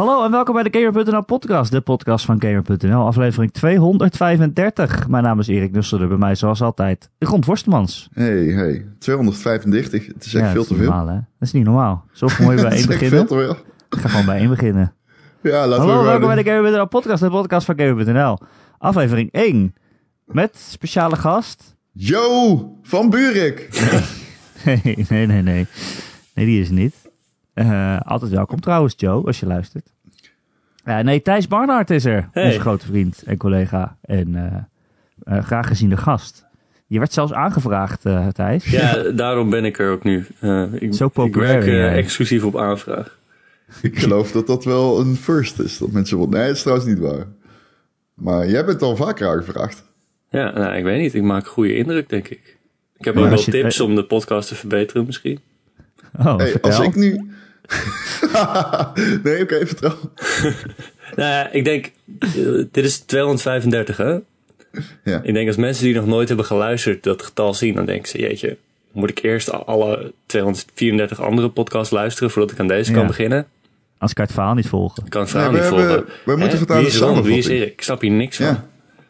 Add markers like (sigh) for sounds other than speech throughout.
Hallo en welkom bij de Gamer.nl podcast, de podcast van Gamer.nl, aflevering 235. Mijn naam is Erik Nusselder, bij mij zoals altijd Ron Forstemans. Hey, hey, 235, het is echt Ja, veel te is veel. normaal hè, dat is niet normaal. Zo mooi (laughs) bij één beginnen. veel te veel. Ik ga gewoon bij één beginnen. (laughs) Ja, laten Hallo, we welkom bij de Gamer.nl podcast, de podcast van Gamer.nl. Aflevering 1, met speciale gast. Yo, van Buurik. (laughs) Nee, nee, nee, nee. Nee, die is niet. Eh, altijd welkom trouwens, Joe, als je luistert. Eh, nee, Thijs Barnard is er. Hey. Onze grote vriend en collega. En eh, eh, graag geziene gast. Je werd zelfs aangevraagd, eh, Thijs. Ja, (laughs) daarom ben ik er ook nu. Eh, ik, Zo populair Ik werk exclusief op aanvraag. Ik geloof dat dat wel een first is. Dat mensen wel... Nee, het is trouwens niet waar. Maar jij bent al vaker aangevraagd. Ja, nou, ik weet niet. Ik maak goede indruk, denk ik. Ik heb Ja, ook wel tips om de podcast te verbeteren misschien. Oh, Hey, als ik nu... (laughs) nee, oké, vertrouw. (laughs) Nou ja, ik denk, eh, dit is 235 hè? Ja. Ik denk als mensen die nog nooit hebben geluisterd dat getal zien, dan denken ze, jeetje, moet ik eerst alle 234 andere podcasts luisteren voordat ik aan deze Ja. kan beginnen? Als ik het verhaal niet volgen. Ik kan het verhaal Nee, we niet hebben- volgen. wij moeten voortaan Wie Ron? Wie is. Erik? Ik snap hier niks van. Ja.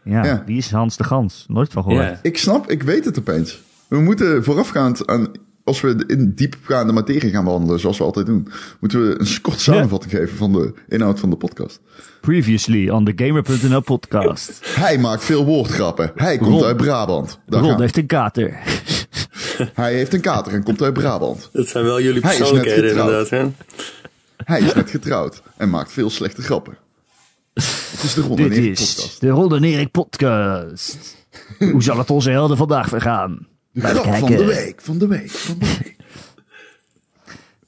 Ja, Ja. wie is Hans de Gans? Nooit van gehoord. Ja. Ik snap, ik weet het opeens. We moeten voorafgaand aan... Als we in diepgaande materie gaan behandelen, zoals we altijd doen... moeten we een kort samenvatting geven van de inhoud van de podcast. Previously on the Gamer.nl podcast. Hij maakt veel woordgrappen. Hij komt Ron. uit Brabant. Daar Ron gaan- heeft een kater. Hij heeft een kater en komt uit Brabant. Dat zijn wel jullie persoonlijkheden inderdaad. Hè? Hij is net getrouwd en maakt veel slechte grappen. Het is de Ron en Dit Erik is podcast. de Ron en Erik podcast. Hoe zal het onze helden vandaag vergaan? De grap van de week, van de week, van de week. (laughs)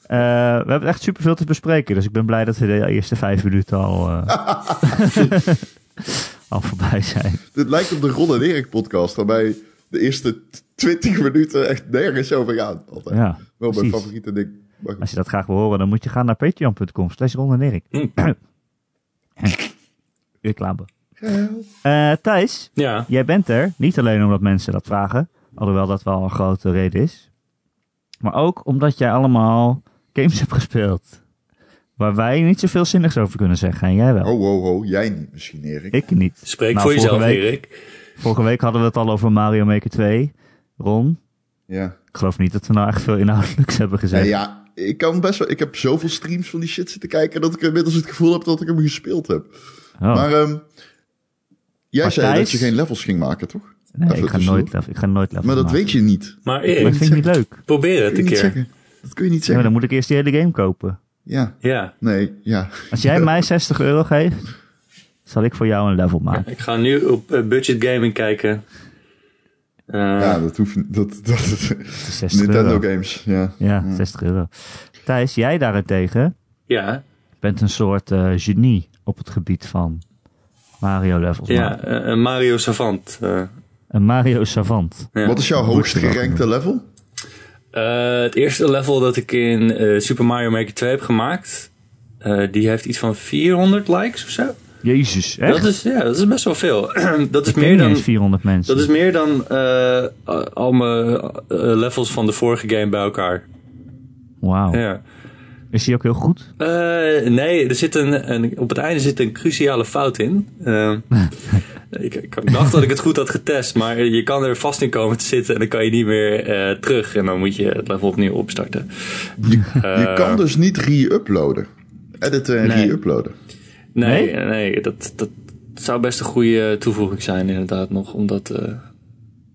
Eh, we hebben echt superveel te bespreken. Dus ik ben blij dat we de eerste vijf minuten al, eh, (laughs) (laughs) al voorbij zijn. Dit lijkt op de Ron en Erik podcast, waarbij de eerste 20 minuten echt nergens over gaan. Altijd. Ja, Wel mijn favoriete ding. Als je dat graag wil horen, dan moet je gaan naar patreon.com slash Ron en Erik. (coughs) Reclame. Eh Thijs, Ja, jij bent er. Niet alleen omdat mensen dat vragen. Alhoewel dat wel een grote reden is. Maar ook omdat jij allemaal games hebt gespeeld. Waar wij niet zoveel zinnigs over kunnen zeggen. En jij wel. Oh, oh, oh, jij niet misschien, Erik. Ik niet. spreek Nou, voor jezelf, week- Erik. Vorige week hadden we het al over Mario Maker 2. Ron, Ja. ik geloof niet dat we nou echt veel inhoudelijks hebben gezegd. Ja, ik kan best wel. Ik heb zoveel streams van die shit zitten kijken dat ik inmiddels het gevoel heb dat ik hem gespeeld heb. Oh, Maar ehm, jij Maar zei Thijs? dat je geen levels ging maken, toch? Nee, even ik ga, nooit, level- ik ga nooit level Maar dat maken. weet je niet. Maar Maar Erik, ik vind het niet leuk. probeer het een keer. zeggen. Dat kun je niet Ja, zeggen. dan moet ik eerst die hele game kopen. Ja, Ja, nee, ja. Als jij mij 60 euro geeft, zal ik voor jou een level maken. ik ga nu op eh, budget gaming kijken. Eh, Ja, dat hoeft dat, dat, Het is 60 Nintendo euro. games, ja. Ja, 60 euro. Thijs, jij daarentegen ja, bent een soort eh, genie op het gebied van Mario levels ja maken. een Mario Savant. Een Mario savant. Ja. Wat is jouw hoogst gerankte level? Eh, het eerste level dat ik in eh, Super Mario Maker 2 heb gemaakt, eh, die heeft iets van 400 likes of zo. Jezus, echt? Dat is, ja, dat is best wel veel. (clears throat) dat, is Ik meer dan, eens 400 mensen. dat is meer dan eh, al mijn levels van de vorige game bij elkaar. Wauw. Ja. Is die ook heel goed? Eh, nee, er zit een, een, op het einde zit een cruciale fout in. (laughs) Ik, ik dacht dat ik het goed had getest, maar je kan er vast in komen te zitten en dan kan je niet meer eh, terug. En dan moet je het level opnieuw opstarten. Je Eh, kan dus niet re-uploaden. Editen en Nee. re-uploaden. Nee, Nee? nee, dat, dat zou best een goede toevoeging zijn inderdaad nog, om dat eh,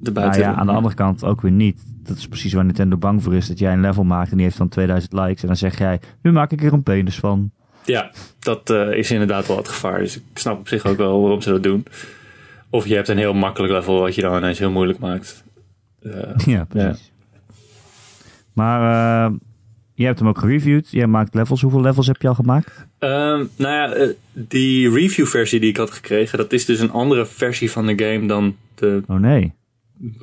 erbij Nou te ja, aan de andere kant ook weer niet. Dat is precies waar Nintendo bang voor is. Dat jij een level maakt en die heeft dan 2000 likes. En dan zeg jij, nu maak ik er een penis van. Ja, dat eh, is inderdaad wel het gevaar. Dus ik snap op zich ook wel waarom ze dat doen. Of je hebt een heel makkelijk level wat je dan ineens heel moeilijk maakt. (laughs) Ja, precies. Maar eh, jij hebt hem ook gereviewd. Jij maakt levels. Hoeveel levels heb je al gemaakt? Ehm, nou ja, eh, die review-versie die ik had gekregen, dat is dus een andere versie van de game dan de Oh nee.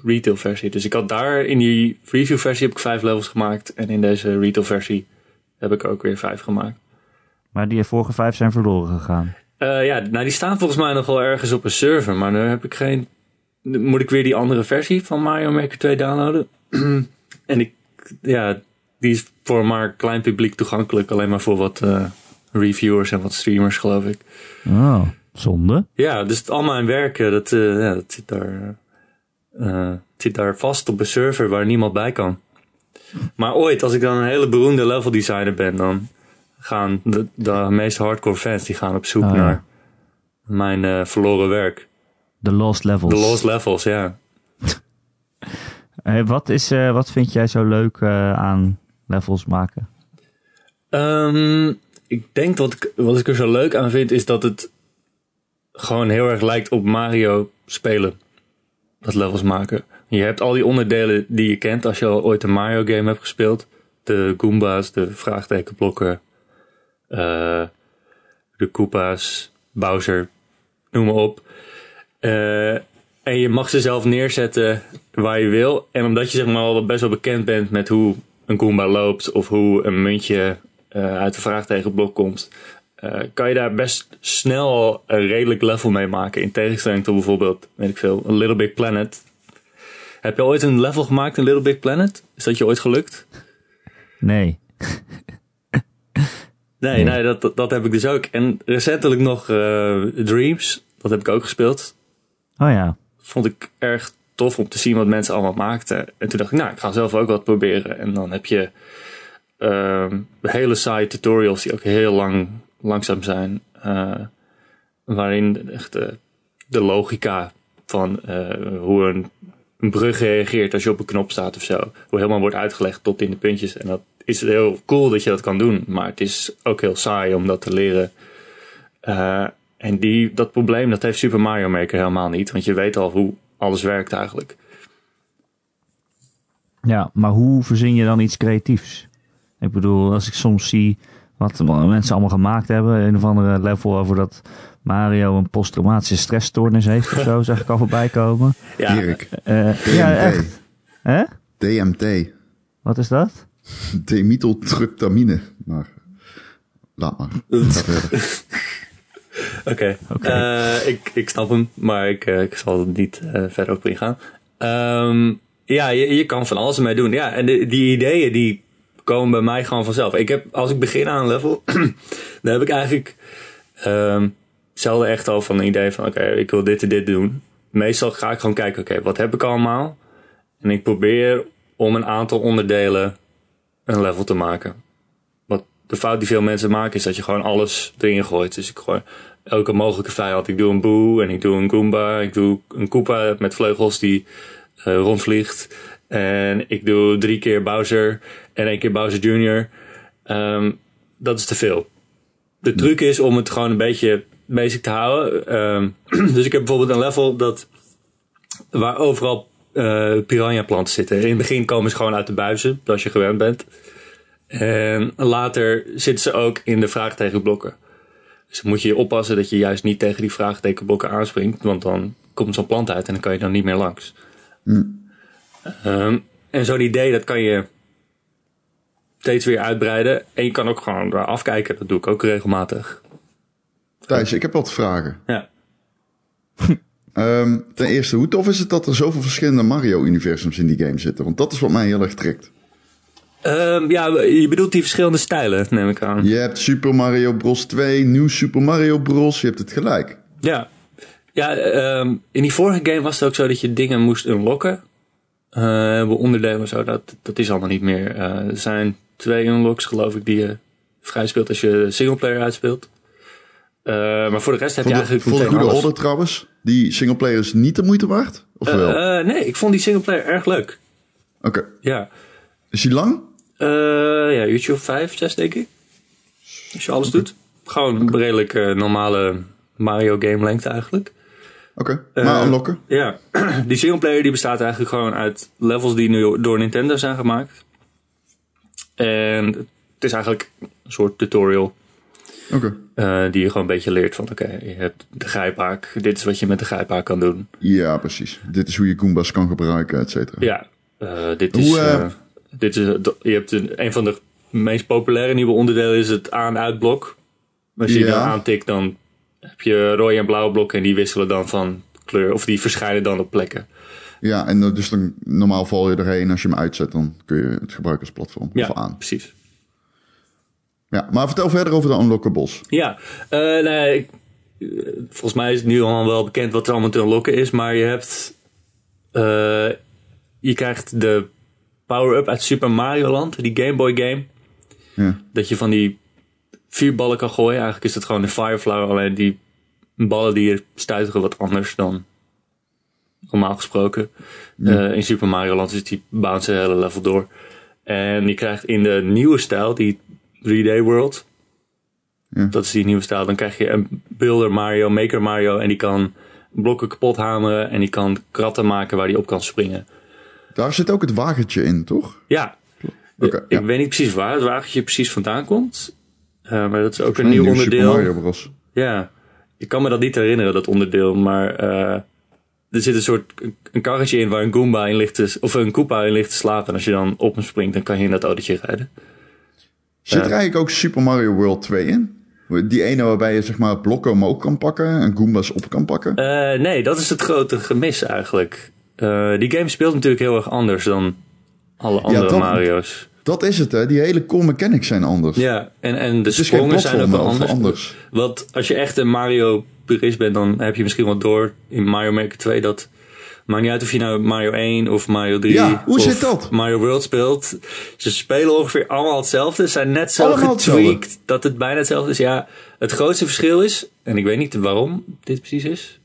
retail-versie. Dus ik had daar in die review-versie heb ik vijf levels gemaakt. En in deze retail-versie heb ik ook weer vijf gemaakt. Maar die vorige vijf zijn verloren gegaan. Eh, ja, nou die staan volgens mij nog wel ergens op een server, maar nu heb ik geen. Moet ik weer die andere versie van Mario Maker 2 downloaden? (clears throat) en ik, ja, die is voor maar klein publiek toegankelijk, alleen maar voor wat eh, reviewers en wat streamers, geloof ik. Oh, zonde. Ja, dus het, al mijn werk, eh, dat, eh, ja, dat zit daar, zit daar vast op een server waar niemand bij kan. Maar ooit, als ik dan een hele beroemde level designer ben, dan gaan de, de meeste hardcore fans die gaan op zoek Ah, ja. naar mijn eh, verloren werk. De Lost Levels. De lost levels, ja. (laughs) Wat, is, eh, wat vind jij zo leuk eh, aan levels maken? Ehm, ik denk wat ik, wat ik er zo leuk aan vind, is dat het gewoon heel erg lijkt op Mario spelen. Dat levels maken. Je hebt al die onderdelen die je kent als je al ooit een Mario game hebt gespeeld. De Goombas, de vraagtekenblokken, eh, de Koopa's, Bowser, noem maar op. Eh, en je mag ze zelf neerzetten waar je wil. En omdat je zeg maar al best wel bekend bent met hoe een Goomba loopt of hoe een muntje eh, uit de vraagtekenblok komt, kan je daar best snel een redelijk level mee maken. In tegenstelling tot bijvoorbeeld, weet ik veel, een Little Big Planet. Heb je ooit een level gemaakt in Little Big Planet? Is dat je ooit gelukt? Nee. Nee, Nee. dat, dat heb ik dus ook. En recentelijk nog eh, Dreams, dat heb ik ook gespeeld. Oh ja. vond ik erg tof om te zien wat mensen allemaal maakten. En toen dacht ik, nou, ik ga zelf ook wat proberen. En dan heb je ehm, hele saaie tutorials die ook heel lang langzaam zijn. eh, waarin echt de, de logica van eh, hoe een, een brug reageert als je op een knop staat of zo. Hoe helemaal wordt uitgelegd tot in de puntjes. En dat is heel cool dat je dat kan doen. Maar het is ook heel saai om dat te leren. Eh, en die, dat probleem dat heeft Super Mario Maker helemaal niet. Want je weet al hoe alles werkt eigenlijk. Ja, maar hoe verzin je dan iets creatiefs? Ik bedoel, als ik soms zie wat mensen allemaal gemaakt hebben, een of andere level over dat Mario een posttraumatische stressstoornis heeft of zo, zag ik al voorbij komen. Ja, Erik, Eh, DMT. ja, echt. Hè? DMT. Wat is dat? Demethyltryptamine. Maar laat maar. (laughs) (laughs) Oké, Oké. Eh, ik, ik snap hem, maar ik, eh, ik zal er niet eh, verder op ingaan. Ehm, ja, je, je kan van alles ermee doen. Ja, en de, die ideeën die komen bij mij gewoon vanzelf. Ik heb, als ik begin aan een level, (clears throat) dan heb ik eigenlijk ehm zelden echt al van een idee van oké, ik wil dit en dit doen. Meestal ga ik gewoon kijken, oké, wat heb ik allemaal? En ik probeer om een aantal onderdelen een level te maken. Wat de fout die veel mensen maken is dat je gewoon alles erin gooit. Dus ik gooi elke mogelijke vijand. Ik doe een boe en ik doe een Goomba. Ik doe een Koopa met vleugels die eh, rondvliegt. En ik doe drie keer Bowser en één keer Bowser Jr. Ehm, dat is te veel. De truc is om het gewoon een beetje basic te houden. Ehm, (clears throat) dus ik heb bijvoorbeeld een level dat waar overal eh piranha planten zitten. In het begin komen ze gewoon uit de buizen, zoals je gewend bent. En later zitten ze ook in de vraagtekenblokken. Dus dan moet je oppassen dat je juist niet tegen die vraagtekenblokken aanspringt. Want dan komt zo'n plant uit en dan kan je dan niet meer langs. Ehm, en zo'n idee, dat kan je steeds weer uitbreiden. En je kan ook gewoon daar afkijken. Dat doe ik ook regelmatig. Thijs, ik heb wat vragen. Ja. (laughs) Ehm, ten eerste, hoe tof is het dat er zoveel verschillende Mario-universums in die game zitten? Want dat is wat mij heel erg trekt. Ehm, ja, je bedoelt die verschillende stijlen, neem ik aan. Je hebt Super Mario Bros. 2, Nieuw Super Mario Bros. Je hebt het gelijk. Ja, ja ehm, in die vorige game was het ook zo dat je dingen moest unlocken. Eh onderdelen en zo, dat, dat is allemaal niet meer. Eh, er zijn twee unlocks, geloof ik, die je vrij speelt als je singleplayer uitspeelt. Eh, maar voor de rest heb Voor je de, eigenlijk voor de goede alles. orde trouwens, die singleplayer is niet de moeite waard? Of Eh, wel? eh, nee, ik vond die singleplayer erg leuk. Oké. Ja, Is die lang? Eh, ja YouTube 5, 6 denk ik. Als je alles doet. Gewoon een redelijk normale Mario game lengte eigenlijk. Oké. Maar unlocken? Ja, (clears throat) die singleplayer die bestaat eigenlijk gewoon uit levels die nu door Nintendo zijn gemaakt. En het is eigenlijk een soort tutorial Oké. eh, die je gewoon een beetje leert van oké, je hebt de grijpaak, dit is wat je met de grijpaak kan doen. Ja, precies. Dit is hoe je Goombas kan gebruiken, et cetera. Ja, eh, dit is, Hoe, eh, eh, dit is je hebt een, een van de meest populaire nieuwe onderdelen is het aan- en uitblok. Als je die Ja. dan aantikt, dan heb je rode en blauwe blokken en die wisselen dan van kleur, of die verschijnen dan op plekken. Ja, en eh, dus dan normaal val je erheen. Als je hem uitzet, dan kun je het gebruiken als platform. Ja, Of aan. precies. Ja, maar vertel verder over de unlockables. Ja, eh, nee, ik- eh, volgens mij is het nu al wel bekend wat er allemaal te unlocken is. Maar je hebt... eh, je krijgt de power-up uit Super Mario Land, die Game Boy game. Ja. Dat je van die vier ballen kan gooien. Eigenlijk is het gewoon een Fireflower, alleen die ballen die je stuiteren wat anders dan normaal gesproken. In Super Mario Land is die bounce hele level door. En je krijgt in de nieuwe stijl, die 3D World. Ja. Dat is die nieuwe stijl. Dan krijg je een Builder Mario, Maker Mario. En die kan blokken kapot hameren. En die kan kratten maken waar die op kan springen. Daar zit ook het wagentje in, toch? Ja, Oké, ik ja. weet niet precies waar het wagentje precies vandaan komt. Eh, maar dat is ook een Een nieuw nieuw Super onderdeel. Mario Bros. Ja, ik kan me dat niet herinneren, dat onderdeel. Maar eh, er zit een soort een karretje in waar een Goomba in ligt te, of een Koopa in ligt te slapen. En als je dan op hem springt, dan kan je in dat autootje rijden. Zit er eigenlijk ook Super Mario World 2 in? Die ene waarbij je zeg maar blokken omhoog kan pakken en Goombas op kan pakken? Eh, nee, dat is het grote gemis eigenlijk. Eh, die game speelt natuurlijk heel erg anders dan alle andere dat- Mario's. Dat is het, hè? Die hele core mechanics zijn anders. Ja, en, en de sprongen zijn ook wel anders. anders. Want als je echt een Mario purist bent, dan heb je misschien wel door in Mario Maker 2 dat. Maakt niet uit of je nou Mario 1 of Mario 3 Ja, hoe of zit dat? Mario World speelt. Ze spelen ongeveer allemaal hetzelfde. Ze zijn net zo Allemaal getweakt dat het bijna hetzelfde is. Ja, het grootste verschil is, en ik weet niet waarom dit precies is.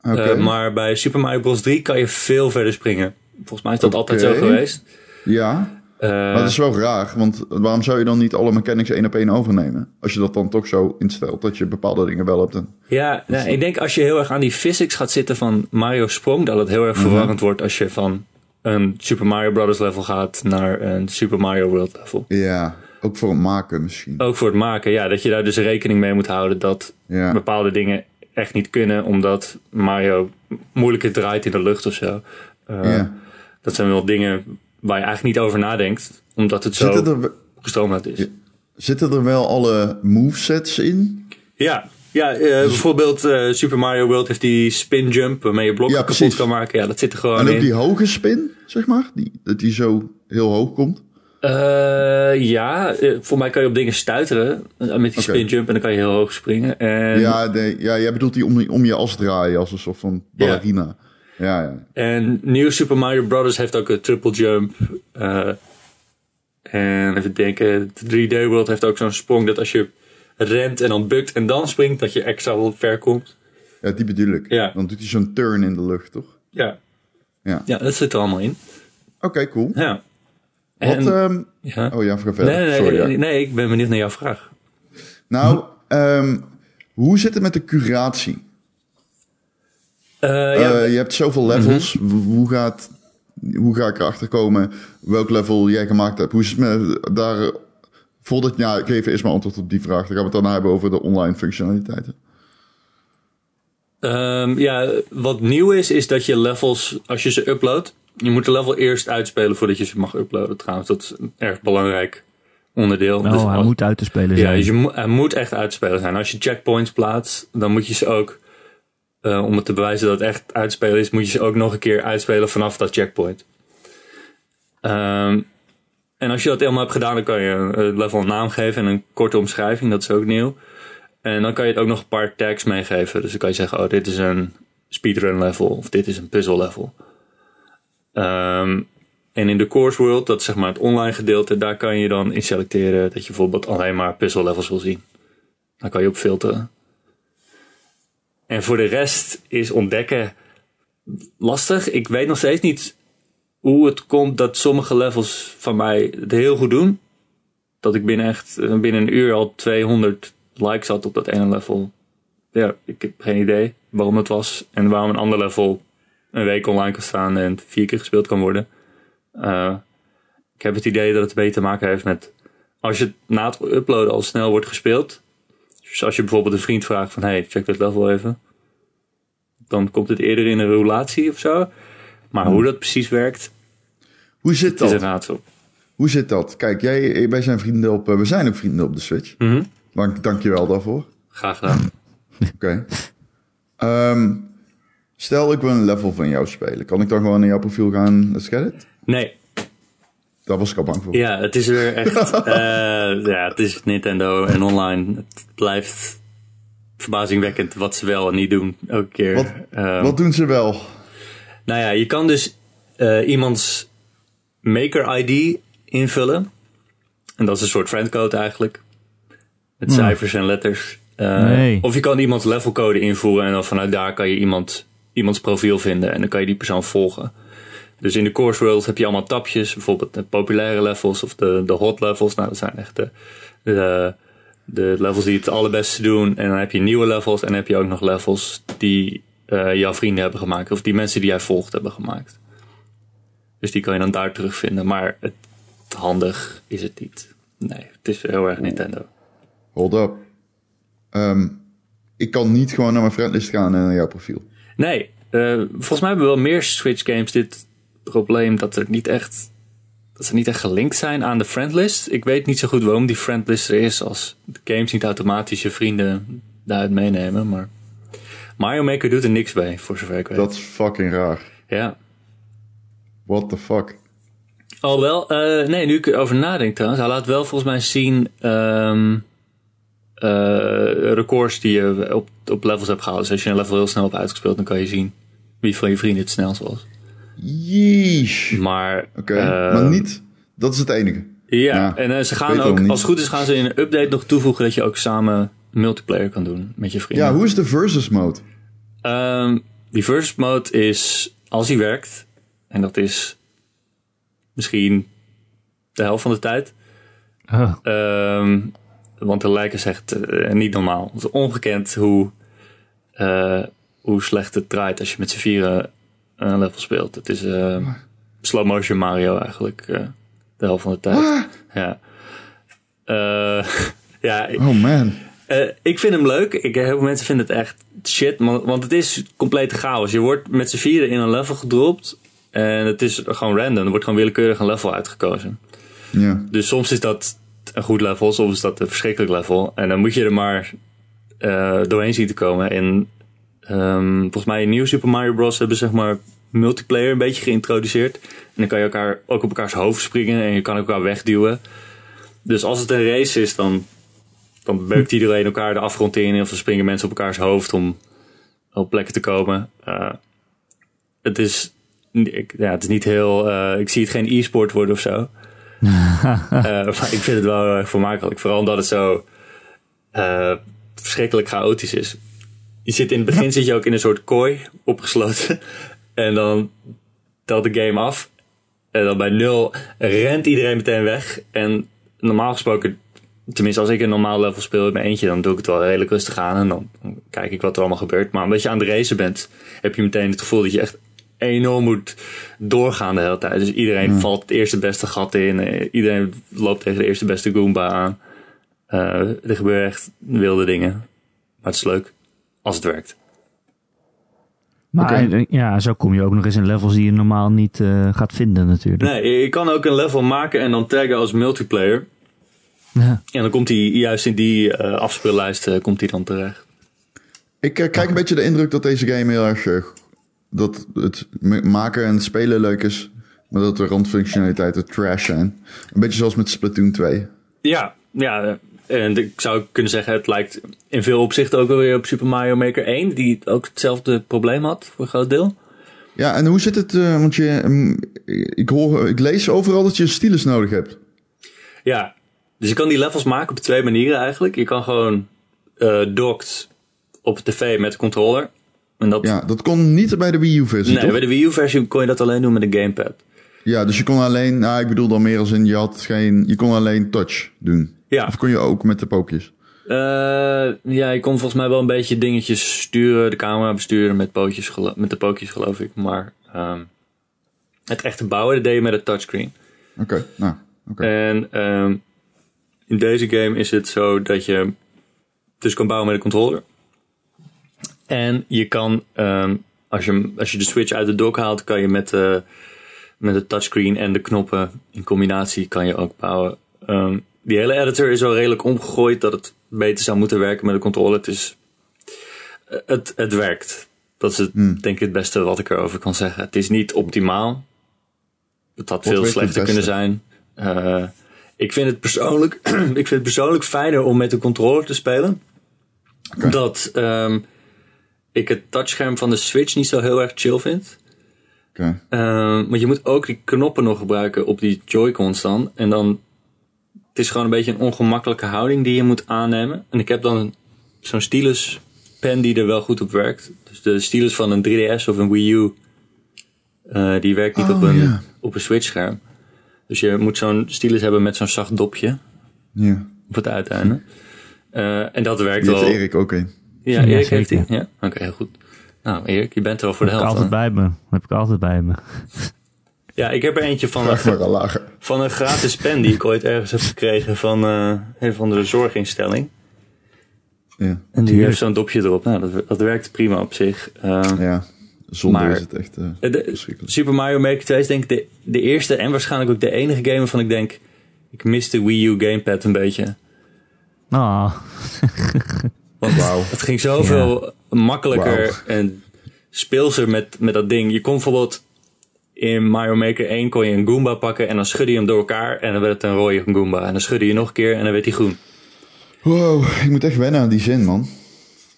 Eh, maar bij Super Mario Bros. 3 kan je veel verder springen. Volgens mij is dat altijd zo geweest. Ja, maar dat is wel raar, want waarom zou je dan niet alle mechanics één op één overnemen? Als je dat dan toch zo instelt, dat je bepaalde dingen wel hebt. En... Ja, nou, ik denk als je heel erg aan die physics gaat zitten van Mario Sprong, dat het heel Mhm. erg verwarrend wordt als je van een Super Mario Brothers level gaat naar een Super Mario World level. Ja, ook voor het maken misschien. Ook voor het maken, ja, dat je daar dus rekening mee moet houden dat Ja. bepaalde dingen echt niet kunnen, omdat Mario moeilijker draait in de lucht of zo. Eh, Ja. Dat zijn wel dingen waar je eigenlijk niet over nadenkt, omdat het zo er, gestroomlijnd is. zitten er wel alle movesets in? Ja, ja eh, bijvoorbeeld eh, Super Mario World heeft die spin jump waarmee je blokken Ja, kapot kan maken. Ja, dat zit er gewoon En ook in. die hoge spin, zeg maar? Die, dat die zo heel hoog komt? Eh, ja, voor mij kan je op dingen stuiteren met die spin jump en dan kan je heel hoog springen. En, Ja, nee, ja, jij bedoelt die om, om je as draaien als een soort van ballerina. Ja, ja. en nieuw Super Mario Bros. heeft ook een triple jump. eh, en even denken, de 3D World heeft ook zo'n sprong dat als je rent en dan bukt en dan springt, dat je extra ver komt. Ja, die bedoel ik. Ja. Dan doet hij zo'n turn in de lucht, toch? Ja. Ja. ja, dat zit er allemaal in. Oké, cool. Ja. Wat, ehm, ja. oh ja, verder. Nee, nee, nee, Sorry, ja. nee, nee, ik ben benieuwd naar jouw vraag. Nou, ehm, hoe zit het met de curatie? Eh, ja, Eh, je hebt zoveel levels. Mhm. Hoe- Hoe, gaat, hoe ga ik erachter komen welk level jij gemaakt hebt? Hoe is het met daar... Voordat, ja, ik geef eerst maar antwoord op die vraag. Dan gaan we het daarna hebben over de online functionaliteiten. Ehm, ja, wat nieuw is, is dat je levels, als je ze uploadt, je moet de level eerst uitspelen voordat je ze mag uploaden. Trouwens, dat is een erg belangrijk onderdeel. Nou, Dus hij als- moet uit te spelen ja, zijn. dus je moet, hij moet echt uitspelen zijn. Als je checkpoints plaatst, dan moet je ze ook, eh, om het te bewijzen dat het echt uitspelen is, moet je ze ook nog een keer uitspelen vanaf dat checkpoint. Ehm, en als je dat helemaal hebt gedaan, dan kan je een level een naam geven en een korte omschrijving. Dat is ook nieuw. En dan kan je het ook nog een paar tags meegeven. Dus dan kan je zeggen, oh, dit is een speedrun level of dit is een puzzle level. Ehm, en in de course world, dat is zeg maar het online gedeelte, daar kan je dan in selecteren dat je bijvoorbeeld alleen maar puzzle levels wil zien. Dan kan je op filteren. En voor de rest is ontdekken lastig. Ik weet nog steeds niet hoe het komt dat sommige levels van mij het heel goed doen. Dat ik binnen echt eh, binnen een uur al 200 likes had op dat ene level. Ja, ik heb geen idee waarom het was. En waarom een ander level een week online kan staan en vier keer gespeeld kan worden. Eh, ik heb het idee dat het beetje te maken heeft met... Als je na het uploaden al snel wordt gespeeld. Dus als je bijvoorbeeld een vriend vraagt van... Hey, check dat level even. Dan komt het eerder in een relatie of zo. Maar hoe dat precies werkt, Hoe zit is een dat? raadsel. Hoe zit dat? Kijk, jij, wij zijn vrienden op... eh, we zijn ook vrienden op de Switch. Mhm. Dank, dank je wel daarvoor. Graag gedaan. (laughs) Oké. Ehm, stel, ik wil een level van jou spelen. Kan ik dan gewoon naar jouw profiel gaan? Let's get it? Nee. Daar was ik al bang voor. Ja, het is weer echt. (laughs) eh, ja, het is Nintendo en online. Het blijft verbazingwekkend wat ze wel en niet doen. Elke keer. Wat- Ehm, Wat doen ze wel? Nou ja, je kan dus eh, iemands maker ID invullen. En dat is een soort friendcode eigenlijk. Met cijfers en letters. Eh, Nee. Of je kan iemands levelcode invoeren en dan vanuit daar kan je iemand, iemands profiel vinden. En dan kan je die persoon volgen. Dus in de Course World heb je allemaal tapjes. Bijvoorbeeld de populaire levels of de, de hot levels. Nou, dat zijn echt de, de, de levels die het allerbeste doen. En dan heb je nieuwe levels. En dan heb je ook nog levels die eh, jouw vrienden hebben gemaakt. Of die mensen die jij volgt hebben gemaakt. Dus die kan je dan daar terugvinden. Maar het, handig is het niet. Nee, het is heel erg Nintendo. Hold up. Ehm, ik kan niet gewoon naar mijn friendlist gaan en naar jouw profiel. Nee, eh, volgens mij hebben wel meer Switch games dit probleem dat er niet echt dat ze niet echt gelinkt zijn aan de friendlist. Ik weet niet zo goed waarom die friendlist er is als de games niet automatisch je vrienden daaruit meenemen, maar Mario Maker doet er niks bij, voor zover ik weet. Dat is fucking raar. Ja. What the fuck? Oh wel, eh, nee, nu ik erover nadenk trouwens, hij laat wel volgens mij zien ehm, eh, records die je op, op levels hebt gehaald. Dus als je een level heel snel hebt uitgespeeld, dan kan je zien wie van je vrienden het snelst was. Yeesh. Maar, Oké, eh, maar niet. Dat is het enige. Ja, Ja, en eh, ze gaan ook, als het goed is, gaan ze in een update nog toevoegen dat je ook samen multiplayer kan doen met je vrienden. Ja, hoe is de versus mode? Ehm, die versus mode is, als hij werkt, en dat is misschien de helft van de tijd, Oh. Ehm, want de lijken is echt eh, niet normaal. Het is ongekend hoe, eh, hoe slecht het draait als je met z'n vieren een level speelt. Het is eh, slow motion Mario eigenlijk. eh, de helft van de tijd. Ja. Eh, (laughs) ja, Oh man. ik vind hem leuk. Ik, heel veel mensen vinden het echt shit. Want, het is complete chaos. Je wordt met z'n vieren in een level gedropt. En het is gewoon random. Er wordt gewoon willekeurig een level uitgekozen. Ja. Dus soms is dat een goed level, soms is dat een verschrikkelijk level. En dan moet je er maar doorheen zien te komen. En ehm, volgens mij in Nieuw Super Mario Bros. hebben ze zeg maar multiplayer een beetje geïntroduceerd. En dan kan je elkaar ook op elkaars hoofd springen en je kan elkaar wegduwen. Dus als het een race is, dan, dan beukt iedereen elkaar de afgrond in. Of dan springen mensen op elkaars hoofd om op plekken te komen. Eh, het, is, ik, ja, het is niet heel... eh, ik zie het geen e-sport worden of zo. (laughs) Eh, maar ik vind het wel heel erg vermakelijk. Vooral omdat het zo verschrikkelijk chaotisch is. Je zit in het begin zit je ook in een soort kooi opgesloten. (laughs) En dan telt de game af. En dan bij nul rent iedereen meteen weg. En normaal gesproken, tenminste als ik een normaal level speel in mijn eentje, dan doe ik het wel redelijk rustig aan. En dan, kijk ik wat er allemaal gebeurt. Maar omdat je aan het racen bent, heb je meteen het gevoel dat je echt enorm moet doorgaan de hele tijd. Dus iedereen valt het eerste beste gat in. Eh, Iedereen loopt tegen de eerste beste Goomba aan. Eh, er gebeuren echt wilde dingen. Maar het is leuk als het werkt. Maar ja, zo kom je ook nog eens in levels die je normaal niet eh, gaat vinden natuurlijk. Nee, je kan ook een level maken en dan taggen als multiplayer. Ja. En dan komt hij juist in die eh afspeellijst eh, komt hij dan terecht. Ik krijg een beetje de indruk dat deze game heel erg... dat het maken en het spelen leuk is. Maar dat de randfunctionaliteiten trash zijn. Een beetje zoals met Splatoon 2. Ja, ja. En ik zou kunnen zeggen, het lijkt in veel opzichten ook wel weer op Super Mario Maker 1, die ook hetzelfde probleem had voor een groot deel. Ja, en hoe zit het? eh, want je, mm, ik, hoor, ik lees overal dat je een stylus nodig hebt. Ja, dus je kan die levels maken op twee manieren eigenlijk. Je kan gewoon docked op de tv met de controller. En dat, Ja, dat kon niet bij de Wii U-versie, nee, toch? bij de Wii U-versie kon je dat alleen doen met een gamepad. Ja, dus je kon alleen... Nou, ik bedoel dan meer als in, je had geen... Je kon alleen touch doen. Ja, Of kon je ook met de pookjes? Eh, ja, je kon volgens mij wel een beetje dingetjes sturen, de camera besturen met, pootjes, met de pootjes geloof ik. Maar ehm, het echte bouwen, dat deed je met een touchscreen. Oké, nou, oké. En ehm, in deze game is het zo dat je dus kan bouwen met een controller. En je kan, ehm, als, je, als je de Switch uit de dock haalt, kan je met de, met de touchscreen en de knoppen in combinatie kan je ook bouwen. Die hele editor is wel redelijk omgegooid dat het beter zou moeten werken met de controller. Het, is, eh, het, het werkt. Dat is het, denk ik het beste wat ik erover kan zeggen. Het is niet optimaal. Het had Wat veel slechter kunnen zijn. Eh, ik vind het persoonlijk, (clears throat) ik vind het persoonlijk fijner om met de controller te spelen. Dat ehm, ik het touchscherm van de Switch niet zo heel erg chill vind. Oké. Ehm, want je moet ook die knoppen nog gebruiken op die Joy-Cons dan. En dan, het is gewoon een beetje een ongemakkelijke houding die je moet aannemen. En ik heb dan zo'n stylus pen die er wel goed op werkt. Dus de stylus van een 3DS of een Wii U, eh, die werkt niet Oh, op, een, op een Switch scherm. Dus je moet zo'n stylus hebben met zo'n zacht dopje Ja. op het uiteinde. Eh, en dat werkt Die heeft wel. Erik ook een. Ja, Ja, Erik heeft die. Ja, oké, heel goed. Nou, Erik, je bent er wel voor de heb ik helft. altijd bij me. heb ik altijd bij me. Ja, ik heb er eentje van lager. Van een gratis pen die ik ooit ergens heb gekregen van eh, een van de zorginstelling. Ja. En die heeft zo'n dopje erop. Nou, dat, dat werkt prima op zich. Eh, ja. Zonder Maar- is het echt eh, de-. Super Mario Maker 2 is denk ik de, de eerste en waarschijnlijk ook de enige game waarvan ik denk... Ik mis de Wii U gamepad een beetje. Ah, Want Wauw. het ging zoveel makkelijker en speelser met, met dat ding. Je kon bijvoorbeeld in Mario Maker 1 kon je een Goomba pakken en dan schudde je hem door elkaar en dan werd het een rode Goomba. En dan schudde je nog een keer en dan werd hij groen. Wow, ik moet echt wennen aan die zin, man.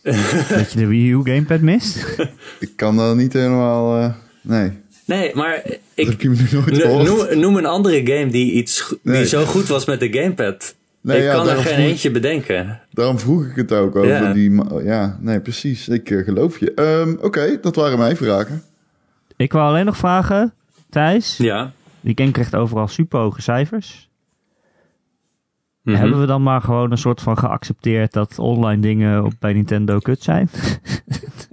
(laughs) dat je de Wii U gamepad mist? (laughs) Ik kan dat niet helemaal... eh, nee, Nee, maar ik, gehoord. Noem, noem een andere game die, iets, die zo goed was met de gamepad. Nee, ik ja, kan er geen vroeg- eentje bedenken. Daarom vroeg ik het ook over Ja. die... Ja, nee, precies. Ik eh, geloof je. Ehm, Oké, dat waren mijn vragen. Ik wou alleen nog vragen, Thijs. Ja. Die game krijgt overal super hoge cijfers. Mhm. Hebben we dan maar gewoon een soort van geaccepteerd dat online dingen op, bij Nintendo kut zijn? (laughs)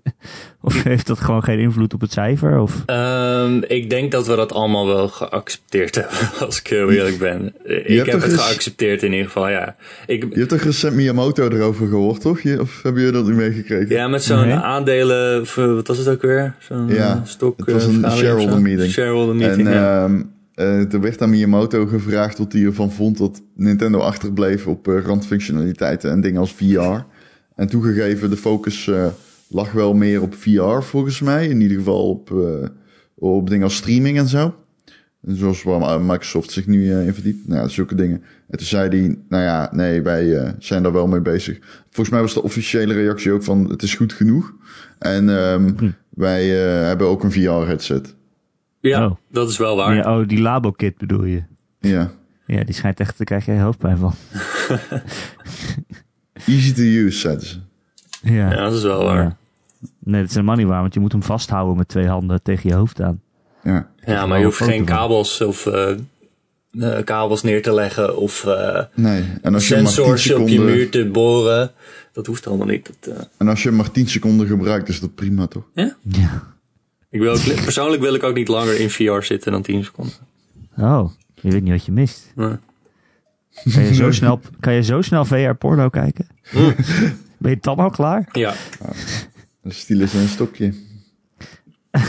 of heeft dat gewoon geen invloed op het cijfer? Of... Ehm, ik denk dat we dat allemaal wel geaccepteerd (laughs) hebben, als ik heel eerlijk ben. Ik hebt heb het eens- geaccepteerd in ieder geval, ja. Ik, Je hebt toch recent Miyamoto erover gehoord, toch? Je, of hebben jullie dat niet meegekregen? ja, met zo'n Nee. aandelen, wat was het ook weer? Zo'n Ja, stok. het was eh, een shareholder meeting. Shareholder En meeting, ja. ehm, eh, er werd aan Miyamoto gevraagd wat hij ervan vond dat Nintendo achterbleef op eh, randfunctionaliteiten en dingen als VR. En toegegeven, de focus eh, lag wel meer op VR volgens mij. In ieder geval op, eh, op dingen als streaming en zo. En Zoals waar Microsoft zich nu eh, in verdiept. Nou ja, zulke dingen. En toen zei hij, nou ja, nee, wij eh, zijn daar wel mee bezig. Volgens mij was de officiële reactie ook van, het is goed genoeg. En ehm, wij eh, hebben ook een VR-headset. ja, Oh. dat is wel waar. Ja, oh, die Labo Kit bedoel je? Ja. Ja, die schijnt echt, daar krijg je hoofdpijn van. (laughs) Easy to use, zeiden ze. Ja. Ja, dat is wel waar. Ja. Nee, dat is helemaal niet waar, want je moet hem vasthouden met twee handen tegen je hoofd aan. Ja. Ja, maar je hoeft geen kabels of eh, eh, kabels neer te leggen of eh, Nee. En als je maar 10 sensors op je seconden, muur te boren. Dat hoeft allemaal niet. Dat, en als je maar 10 seconden gebruikt, is dat prima, toch? Ja. ik wil ook, persoonlijk wil ik ook niet langer in VR zitten dan 10 seconden. Oh, je weet niet wat je mist. Kan je zo (laughs) snel, kan je zo snel VR porno kijken? Ben je dan al klaar? Ja, Een stylus en een stokje. (laughs)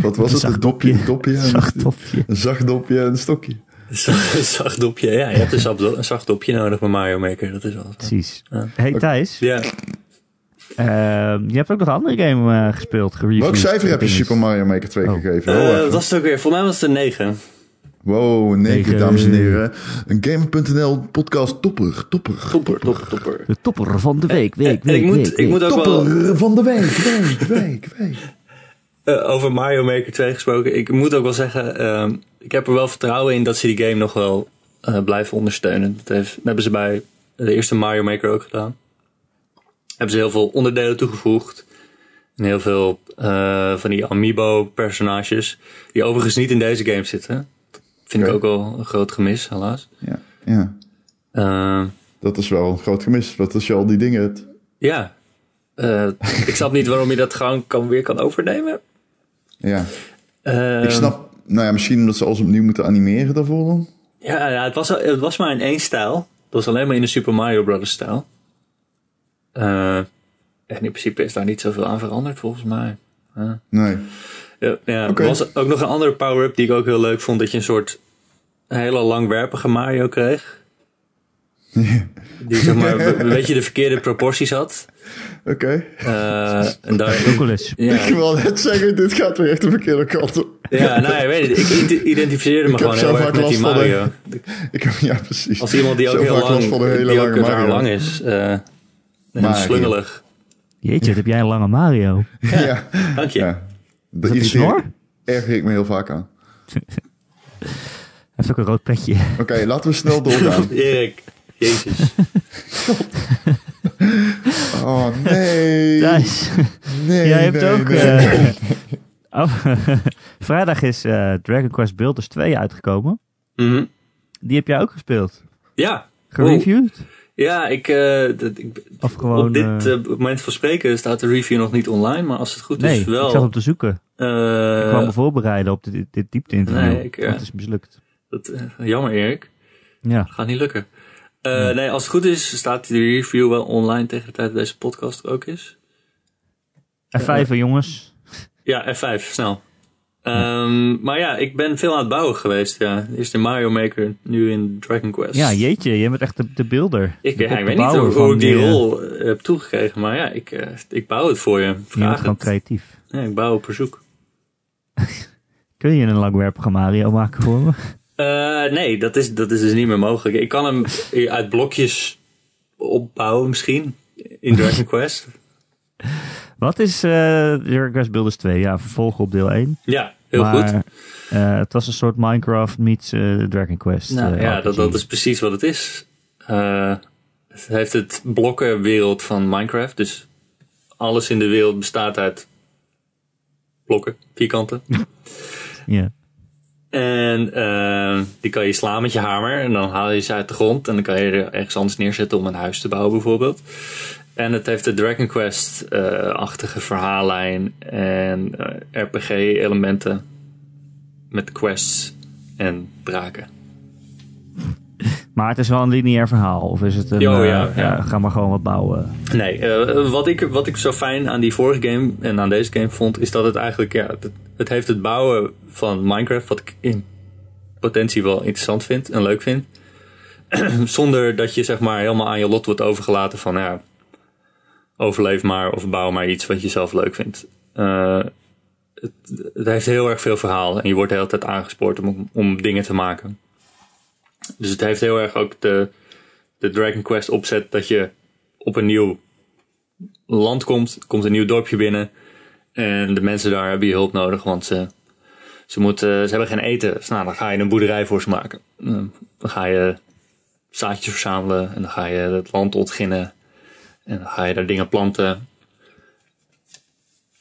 Wat was het? Een zacht dopje, dopje. dopje en Zacht dopje. Een zacht dopje en een stokje. een zacht (laughs) dopje. Ja, je hebt een zacht, een zacht dopje nodig bij Mario Maker. Dat is wel. Precies. Ja. Hey Thijs, Ja, ehm, je hebt ook nog een andere game eh, gespeeld, gereviewd. Welk cijfer heb je. Super Mario Maker 2 Oh. gegeven? Eh, wat even. was het ook weer? Volgens mij was het een 9. Wow, 9, Negen. dames en heren. Een Gamer.nl podcast topper, topper. Topper, topper, topper. De topper van de week, week, ik week, moet, week, ik week. moet ook wel... Topper van de week, week, week, week. (laughs) Eh, over Mario Maker 2 gesproken. Ik moet ook wel zeggen, ehm, ik heb er wel vertrouwen in dat ze die game nog wel eh, blijven ondersteunen. Dat, heeft, dat hebben ze bij de eerste Mario Maker ook gedaan. Hebben ze heel veel onderdelen toegevoegd. En heel veel eh, van die amiibo personages. Die overigens niet in deze game zitten. Dat vind ik ook wel een groot gemis, helaas. Ja, ja, Eh, dat is wel een groot gemis. Wat als je al die dingen hebt. ja. Eh, ik snap niet waarom je dat gewoon kan, weer kan overnemen. Ja, Eh, ik snap... Nou ja, misschien omdat ze alles opnieuw moeten animeren daarvoor dan. Ja, ja het, was, het was maar in één stijl. Dat was alleen maar in de Super Mario Brothers stijl. En in principe is daar niet zoveel aan veranderd volgens mij. Nee. Ja, ja. Er was ook nog een andere power-up die ik ook heel leuk vond. Dat je een soort hele langwerpige Mario kreeg. Die zeg maar (laughs) een beetje de verkeerde proporties had. Oké. Eh, en daar, Ook wel eens. ja, Ik wil net zeggen, dit gaat weer echt de verkeerde kant op. Ja, nou, je weet het. Ik ide- identificeerde me Ik gewoon heel erg met die de- Mario. Ik heb, ja, precies. Als iemand die ook Zo heel lang, hele die ook lange raar Mario. lang is. eh en Mario. slungelig. Jeetje, wat heb jij een lange Mario. (laughs) Ja, Dank je. ja. Is Dat irriteer- snor? erger ik me heel vaak aan. Hij heeft ook een rood petje. Oké, laten we snel (laughs) doorgaan. Erik, jezus. (laughs) Oh, nee. Thijs, Nee, jij hebt nee, ook... nee. eh, (laughs) oh, vrijdag is eh, Dragon Quest Builders 2 uitgekomen. Mhm. Die heb jij ook gespeeld. Ja. Gereviewd? Ja, ik, dat, ik Of gewoon... op dit eh, eh, moment van spreken staat de review nog niet online, maar als het goed nee, is wel. ik zat op te zoeken. ik kwam me voorbereiden op dit, dit diepte-interview. Nee, ik, eh, maar het is mislukt. dat, jammer Erik, Ja. gaat niet lukken. Nee, als het goed is staat de review wel online tegen de tijd dat deze podcast er ook is. F5 jongens. Ja, F5, snel. Ehm, maar ja, ik ben veel aan het bouwen geweest. Ja. Eerst in Mario Maker, nu in Dragon Quest. Ja, jeetje, jij bent echt de, de beelder. Ik, De ja, ik weet niet hoe, ik die eh, rol eh, heb toegekregen, maar ja, ik, eh, ik bouw het voor je. Je bent Vraag gewoon het. creatief. Ja, ik bouw op verzoek. (laughs) Kun je een langwerpige Mario maken voor me? Nee, dat is, dat is dus niet meer mogelijk. Ik kan hem uit blokjes opbouwen misschien in Dragon (laughs) Quest. Wat is eh Dragon Quest Builders 2? Ja, vervolg op deel 1. Ja, heel maar, goed. eh, het was een soort Minecraft meets eh, Dragon Quest. Nou, eh, ja, dat, dat is precies wat het is. Eh, het heeft het blokkenwereld van Minecraft. Dus alles in de wereld bestaat uit blokken, vierkanten. (laughs) Ja. En eh, die kan je slaan met je hamer. En dan haal je ze uit de grond. En dan kan je er ergens anders neerzetten om een huis te bouwen bijvoorbeeld. En het heeft de Dragon Quest-achtige verhaallijn. En eh, RPG-elementen. Met quests en draken. (laughs) Maar het is wel een lineair verhaal. Of is het een... Eh, ja, ja. Ga maar gewoon wat bouwen. Nee, eh, wat, ik, wat ik zo fijn aan die vorige game en aan deze game vond, is dat het eigenlijk, ja, het, het heeft het bouwen van Minecraft, wat ik in potentie wel interessant vind en leuk vind. (clears throat) Zonder dat je zeg maar helemaal aan je lot wordt overgelaten van, ja, overleef maar of bouw maar iets wat je zelf leuk vindt. Eh, het, heeft heel erg veel verhaal en je wordt de hele tijd aangespoord om, om dingen te maken. Dus het heeft heel erg ook de, de Dragon Quest opzet dat je op een nieuw land komt, komt een nieuw dorpje binnen. En de mensen daar hebben je hulp nodig, want ze, ze, moeten, ze hebben geen eten. Dus nou, dan ga je een boerderij voor ze maken. Eh, Dan ga je zaadjes verzamelen en dan ga je het land ontginnen. En dan ga je daar dingen planten.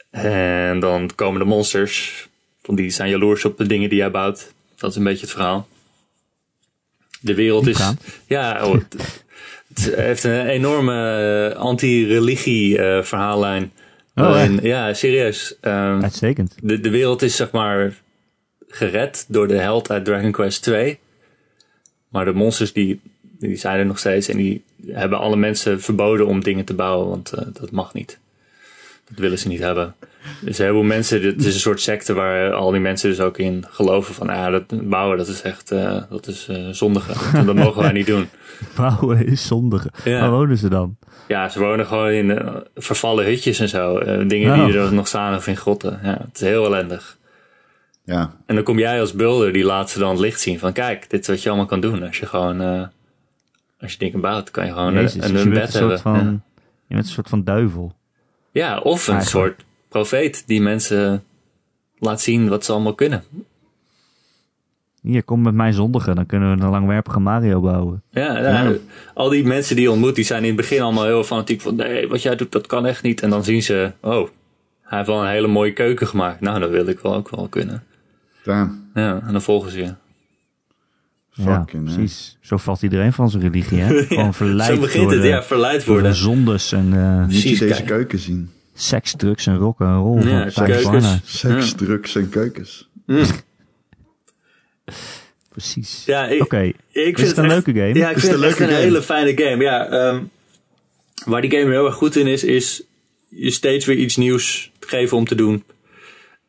En dan komen de monsters, want die zijn jaloers op de dingen die jij bouwt. Dat is een beetje het verhaal. De wereld is. Ja, oh, het, het heeft een enorme eh, anti-religie eh, verhaallijn. Oh, ja, serieus. Ehm, Uitstekend. de, de wereld is zeg maar gered door de held uit Dragon Quest 2. Maar de monsters die, die zijn er nog steeds. En die hebben alle mensen verboden om dingen te bouwen. Want eh, dat mag niet. Dat willen ze niet hebben. Dus heel veel mensen, dit is een soort secte waar al die mensen dus ook in geloven van, ah, dat bouwen, dat is echt, eh, dat is eh zondige. Dat, dat mogen wij niet doen. (laughs) Bouwen is zondige. Ja. Waar wonen ze dan? Ja, ze wonen gewoon in vervallen hutjes en zo. eh, dingen Oh. die er nog staan of in grotten. Ja, het is heel ellendig. Ja, En dan kom jij als builder, die laat ze dan het licht zien van kijk, dit is wat je allemaal kan doen. Als je gewoon, eh, als je dingen bouwt, kan je gewoon Jezus, een, dus een, bent bed hebben. van... Je bent een soort van duivel. Ja. ja, of een Eigenlijk. soort profeet die mensen laat zien wat ze allemaal kunnen. Hier, kom met mij zondigen. Dan kunnen we een langwerpige Mario bouwen. Ja, nou, al die mensen die je ontmoet, die zijn in het begin allemaal heel fanatiek van nee, wat jij doet, dat kan echt niet. En dan zien ze, oh, hij heeft wel een hele mooie keuken gemaakt. Nou, dat wil ik wel ook wel kunnen. damn. Ja, en dan volgen ze je. Fucking, ja, hè. precies. Zo valt iedereen van zijn religie, hè? (laughs) Gewoon verleid Zo begint het, de, ja, verleid door de worden. zondes en eh, Moet je Precies, deze kijk. keuken zien. seks, drugs en rock en roll. Ja, keukens. Seks, drugs en keukens. (laughs) Precies. Ja, ik, Oké, ik vind is het een echt- leuke game? Ja, ik Is vind het echt een leuke game? hele fijne game. Ja, ehm, waar die game heel erg goed in is, is je steeds weer iets nieuws geven om te doen.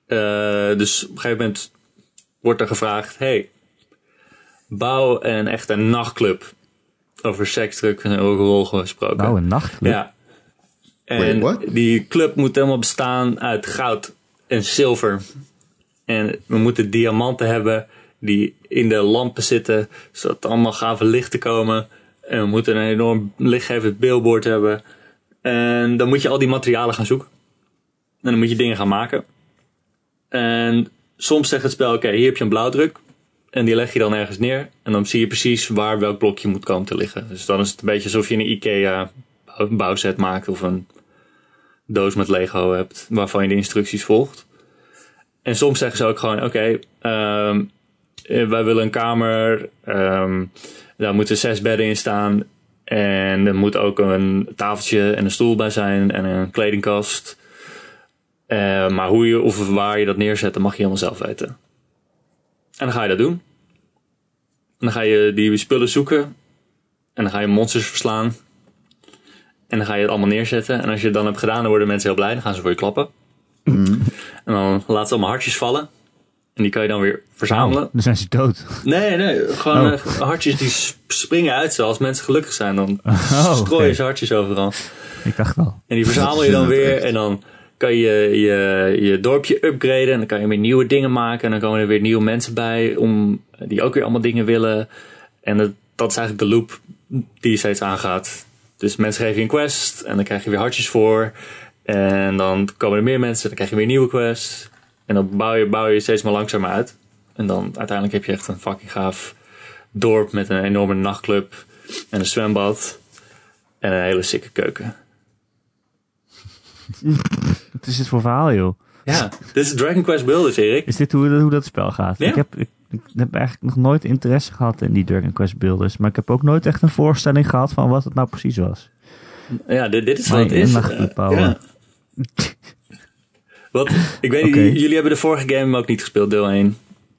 Eh, dus op een gegeven moment wordt er gevraagd: hey, bouw een echt een nachtclub. Over seks, drugs en rock'n'roll gesproken. Nou, een nachtclub. Ja. En Wait, die club moet helemaal bestaan uit goud en zilver. En we moeten diamanten hebben die in de lampen zitten, zodat er allemaal gave lichten komen. En we moeten een enorm lichtgevend billboard hebben. En dan moet je al die materialen gaan zoeken. En dan moet je dingen gaan maken. En soms zegt het spel, oké, hier heb je een blauwdruk. En die leg je dan ergens neer. En dan zie je precies waar welk blokje moet komen te liggen. Dus dan is het een beetje alsof je een IKEA bouwset maakt. Of een doos met Lego hebt. Waarvan je de instructies volgt. En soms zeggen ze ook gewoon, oké, ehm, eh, wij willen een kamer. ehm, daar moeten zes bedden in staan. En er moet ook een tafeltje en een stoel bij zijn. En een kledingkast. Eh, maar hoe je of waar je dat neerzet, dat mag je helemaal zelf weten. En dan ga je dat doen. En dan ga je die spullen zoeken. En dan ga je monsters verslaan. En dan ga je het allemaal neerzetten. En als je het dan hebt gedaan, dan worden mensen heel blij. Dan gaan ze voor je klappen. En dan laten ze allemaal hartjes vallen. En die kan je dan weer verzamelen. Dan zijn ze dood. Nee, nee, gewoon Oh. eh, hartjes die springen uit ze. Als mensen gelukkig zijn, dan Oh, strooien ze hartjes overal. Ik dacht al. En die verzamel je dan weer. En dan kan je, je je dorpje upgraden. En dan kan je weer nieuwe dingen maken. En dan komen er weer nieuwe mensen bij. Om, die ook weer allemaal dingen willen. En dat, dat is eigenlijk de loop die je steeds aangaat. Dus mensen geven je een quest. En dan krijg je weer hartjes voor. En dan komen er meer mensen. Dan krijg je weer nieuwe quests. En dan bouw je, bouw je steeds maar langzamer uit. En dan uiteindelijk heb je echt een fucking gaaf dorp. Met een enorme nachtclub. En een zwembad. En een hele sikke keuken. (laughs) Wat is dit voor verhaal, joh? Ja, dit is Dragon Quest Builders, Erik. Is dit hoe, hoe dat spel gaat? Ja. Ik, heb, ik, ik heb eigenlijk nog nooit interesse gehad in die Dragon Quest builders. Maar ik heb ook nooit echt een voorstelling gehad van wat het nou precies was. Ja, dit, dit is Maar wat het is. ja. (laughs) Wat, ik weet jullie hebben de vorige game ook niet gespeeld, deel 1.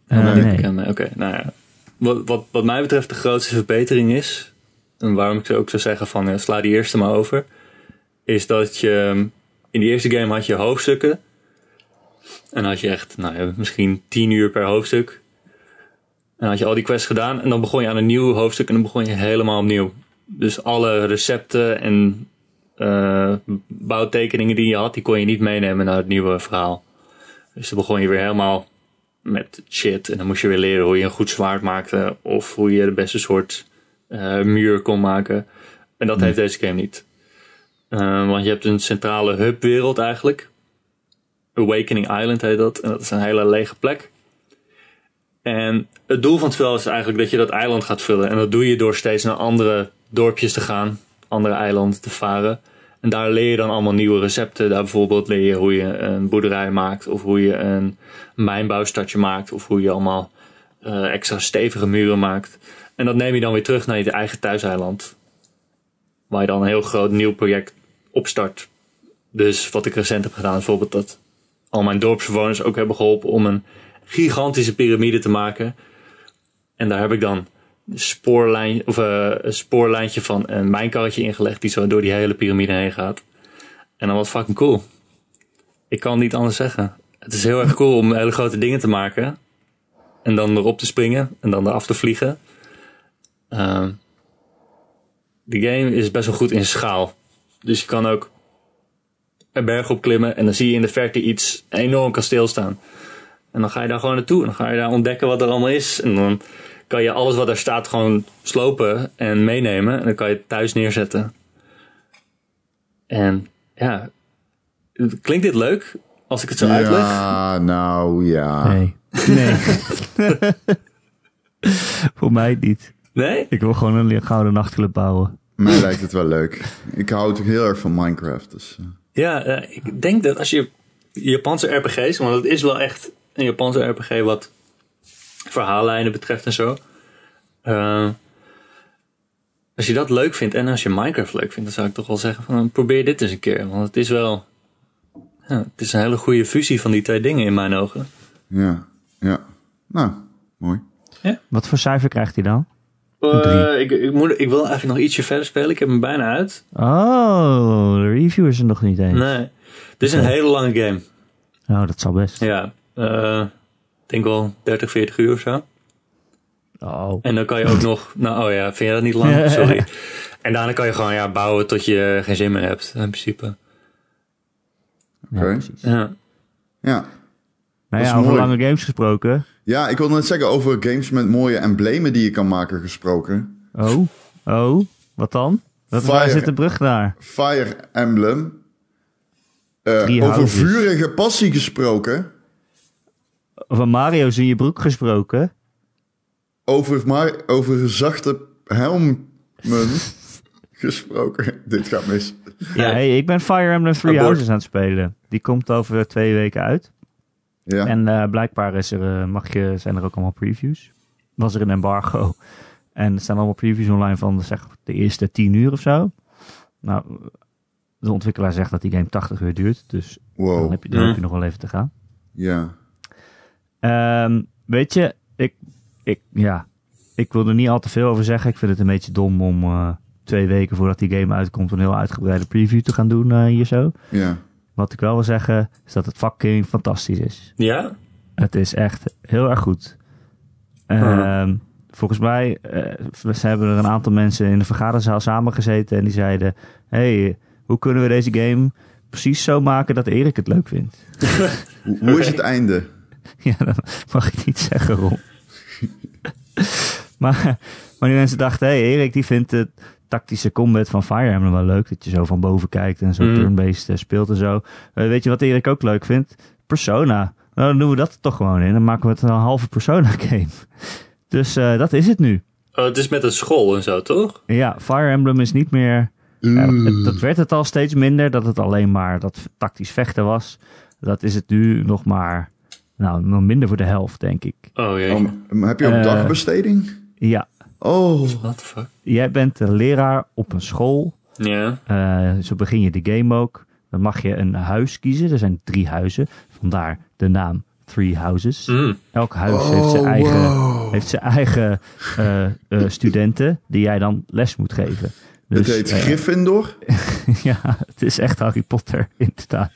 Eh, Helemaal niet nee. Oké, nou ja. Wat, wat, wat mij betreft de grootste verbetering is, en waarom ik ook zou zeggen van sla die eerste maar over, is dat je um, in die eerste game had je hoofdstukken. En dan had je echt, nou ja, misschien 10 uur per hoofdstuk. En dan had je al die quests gedaan en dan begon je aan een nieuw hoofdstuk en dan begon je helemaal opnieuw. Dus alle recepten en eh, bouwtekeningen die je had, die kon je niet meenemen naar het nieuwe verhaal. Dus dan begon je weer helemaal met shit. En dan moest je weer leren hoe je een goed zwaard maakte. Of hoe je de beste soort eh, muur kon maken. En dat heeft deze game niet. Eh, want je hebt een centrale hubwereld eigenlijk. Awakening Island heet dat. En dat is een hele lege plek. En het doel van het spel is eigenlijk dat je dat eiland gaat vullen. En dat doe je door steeds naar andere dorpjes te gaan. Andere eilanden te varen. En daar leer je dan allemaal nieuwe recepten. Daar bijvoorbeeld leer je hoe je een boerderij maakt. Of hoe je een mijnbouwstadje maakt. Of hoe je allemaal eh, extra stevige muren maakt. En dat neem je dan weer terug naar je eigen thuiseiland. Waar je dan een heel groot nieuw project opstart. Dus wat ik recent heb gedaan bijvoorbeeld dat al mijn dorpsbewoners ook hebben geholpen om een gigantische piramide te maken. En daar heb ik dan een spoorlijn, of, eh, een spoorlijntje van een mijnkarretje ingelegd die zo door die hele piramide heen gaat. En dan was fucking cool. Ik kan niet anders zeggen. Het is heel erg cool om hele grote dingen te maken. En dan erop te springen en dan eraf te vliegen. Ehm de game is best wel goed in schaal. Dus je kan ook een berg opklimmen en dan zie je in de verte iets, een enorm kasteel staan. En dan ga je daar gewoon naartoe en dan ga je daar ontdekken wat er allemaal is. En dan kan je alles wat er staat gewoon slopen en meenemen. En dan kan je het thuis neerzetten. En ja, klinkt dit leuk als ik het zo uitleg? Ja, nou ja. Nee. Nee. (laughs) Voor mij niet. Nee? Ik wil gewoon een gouden nachtclub bouwen. Mij lijkt het wel leuk. Ik hou toch heel erg van Minecraft. Dus, eh, Ja, eh, ik denk dat als je Japanse RPG's, want het is wel echt een Japanse RPG wat verhaallijnen betreft en zo. Eh, als je dat leuk vindt en als je Minecraft leuk vindt, dan zou ik toch wel zeggen van probeer dit eens een keer. Want het is wel, ja, het is een hele goede fusie van die twee dingen in mijn ogen. ja, ja. Nou, mooi. Wat voor cijfer krijgt hij dan? Eh, ik, ik, moet, ik wil eigenlijk nog ietsje verder spelen. Ik heb hem bijna uit. Oh, de review is er nog niet eens. Nee, dit is een hele lange game. Oh, dat zal best. Ja, eh, ik denk wel 30, 40 uur of zo. Oh. En dan kan je ook (laughs) nog, nou oh ja, vind je dat niet lang? Sorry. En daarna kan je gewoon ja, bouwen tot je geen zin meer hebt, in principe. Ja, Oké. precies. Ja. Ja. Nou Dat ja, is over mooi. lange games gesproken. Ja, ik wilde net zeggen over games met mooie emblemen die je kan maken gesproken. Oh, oh, wat dan? Is waar zit de brug naar? Fire Emblem. Eh, over vurige passie gesproken. Van Mario's in je broek gesproken. Over, maar, over zachte helmen (laughs) gesproken. Dit gaat mis. Ja, hey, ik ben Fire Emblem Three. Houses aan het spelen. Die komt over twee weken uit. Ja. En eh, blijkbaar is er, eh, mag je, zijn er ook allemaal previews. Was er een embargo. En er staan allemaal previews online van zeg, de eerste 10 uur of zo. Nou, de ontwikkelaar zegt dat die game 80 uur duurt. Dus dan heb je, dan heb je nog wel even te gaan. Ja. Ehm, weet je, ik, ik, ja, ik wil er niet al te veel over zeggen. Ik vind het een beetje dom om eh, twee weken voordat die game uitkomt een heel uitgebreide preview te gaan doen eh, hier zo. Ja. Wat ik wel wil zeggen is dat het fucking fantastisch is. Ja? Het is echt heel erg goed. Ehm, Volgens mij eh, ze hebben er een aantal mensen in de vergaderzaal samengezeten en die zeiden: hey, hoe kunnen we deze game precies zo maken dat Erik het leuk vindt? (laughs) Hoe, hoe is het einde? (laughs) Ja, dat mag ik niet zeggen, Ron. (laughs) maar, maar die mensen dachten, hé, hey, Erik die vindt de tactische combat van Fire Emblem wel leuk. Dat je zo van boven kijkt en zo Mm. turn-based eh, speelt en zo. Eh, weet je wat Erik ook leuk vindt? Persona. Nou, dan doen we dat er toch gewoon in. Dan maken we het een halve Persona (laughs) game. Dus eh, dat is het nu. Oh, het is met een school en zo, toch? Ja, Fire Emblem is niet meer... Ja, het- dat werd het al steeds minder, dat het alleen maar dat tactisch vechten was. Dat is het nu nog maar, nou, nog minder voor de helft, denk ik. Oh jee. Oh, maar heb je ook dagbesteding? Ja, Oh, What the fuck? jij bent de leraar op een school. Ja. Eh, zo begin je de game ook. Dan mag je een huis kiezen. Er zijn drie huizen. Vandaar de naam Three Houses. Mm. Elk huis Oh, heeft zijn eigen, wow. heeft zijn eigen eh, eh, studenten die jij dan les moet geven. het Dus, heet eh, Gryffindor. (laughs) ja, het is echt Harry Potter, inderdaad.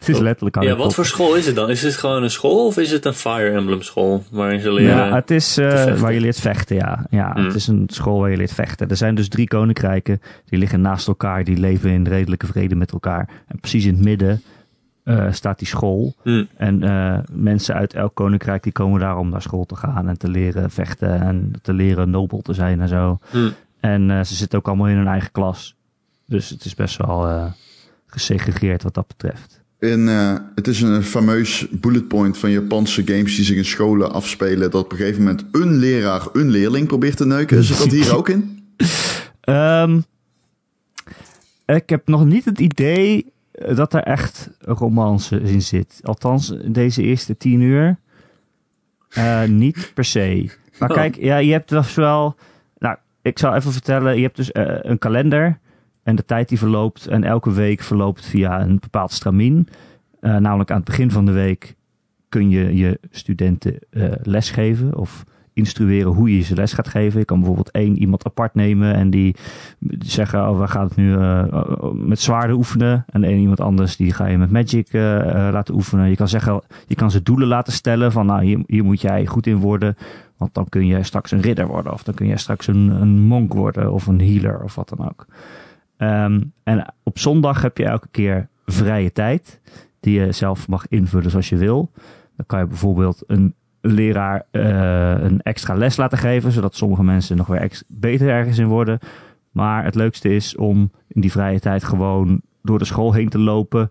Het is letterlijk Harry Ja, wat voor school is het dan? Is het gewoon een school of is het een Fire Emblem school? Waarin ze leren... Ja, het is eh, waar je leert vechten, ja. Ja, Hmm. het is een school waar je leert vechten. Er zijn dus drie koninkrijken, die liggen naast elkaar, die leven in redelijke vrede met elkaar. En precies in het midden eh, staat die school. Hm. En eh, mensen uit elk koninkrijk die komen daar om naar school te gaan en te leren vechten en te leren nobel te zijn en zo. Hm. En ze zitten ook allemaal in hun eigen klas. Dus het is best wel gesegregeerd wat dat betreft. In, eh, het is een fameus bullet point van Japanse games die zich in scholen afspelen. Dat op een gegeven moment een leraar een leerling probeert te neuken. Zit dat hier ook in? (laughs) Ehm, ik heb nog niet het idee eh, dat er echt romance in zit. Althans, deze eerste tien uur eh, niet per se. Maar Oh. kijk, ja, je hebt dus wel... Nou, ik zal even vertellen. Je hebt dus een kalender en de tijd die verloopt. En elke week verloopt via een bepaald stramien. Eh, namelijk aan het begin van de week kun je je studenten eh lesgeven of instrueren hoe je ze les gaat geven. Je kan bijvoorbeeld één iemand apart nemen en die zeggen, oh, we gaan het nu eh, met zwaarden oefenen. En één iemand anders, die ga je met magic laten oefenen. Je kan zeggen, je kan ze doelen laten stellen van, nou, hier, hier moet jij goed in worden. Want dan kun je straks een ridder worden. Of dan kun je straks een, een monk worden. Of een healer of wat dan ook. Ehm, en op zondag heb je elke keer vrije tijd. Die je zelf mag invullen zoals je wil. Dan kan je bijvoorbeeld een leraar eh, een extra les laten geven. Zodat sommige mensen nog weer beter ergens in worden. Maar het leukste is om in die vrije tijd gewoon door de school heen te lopen.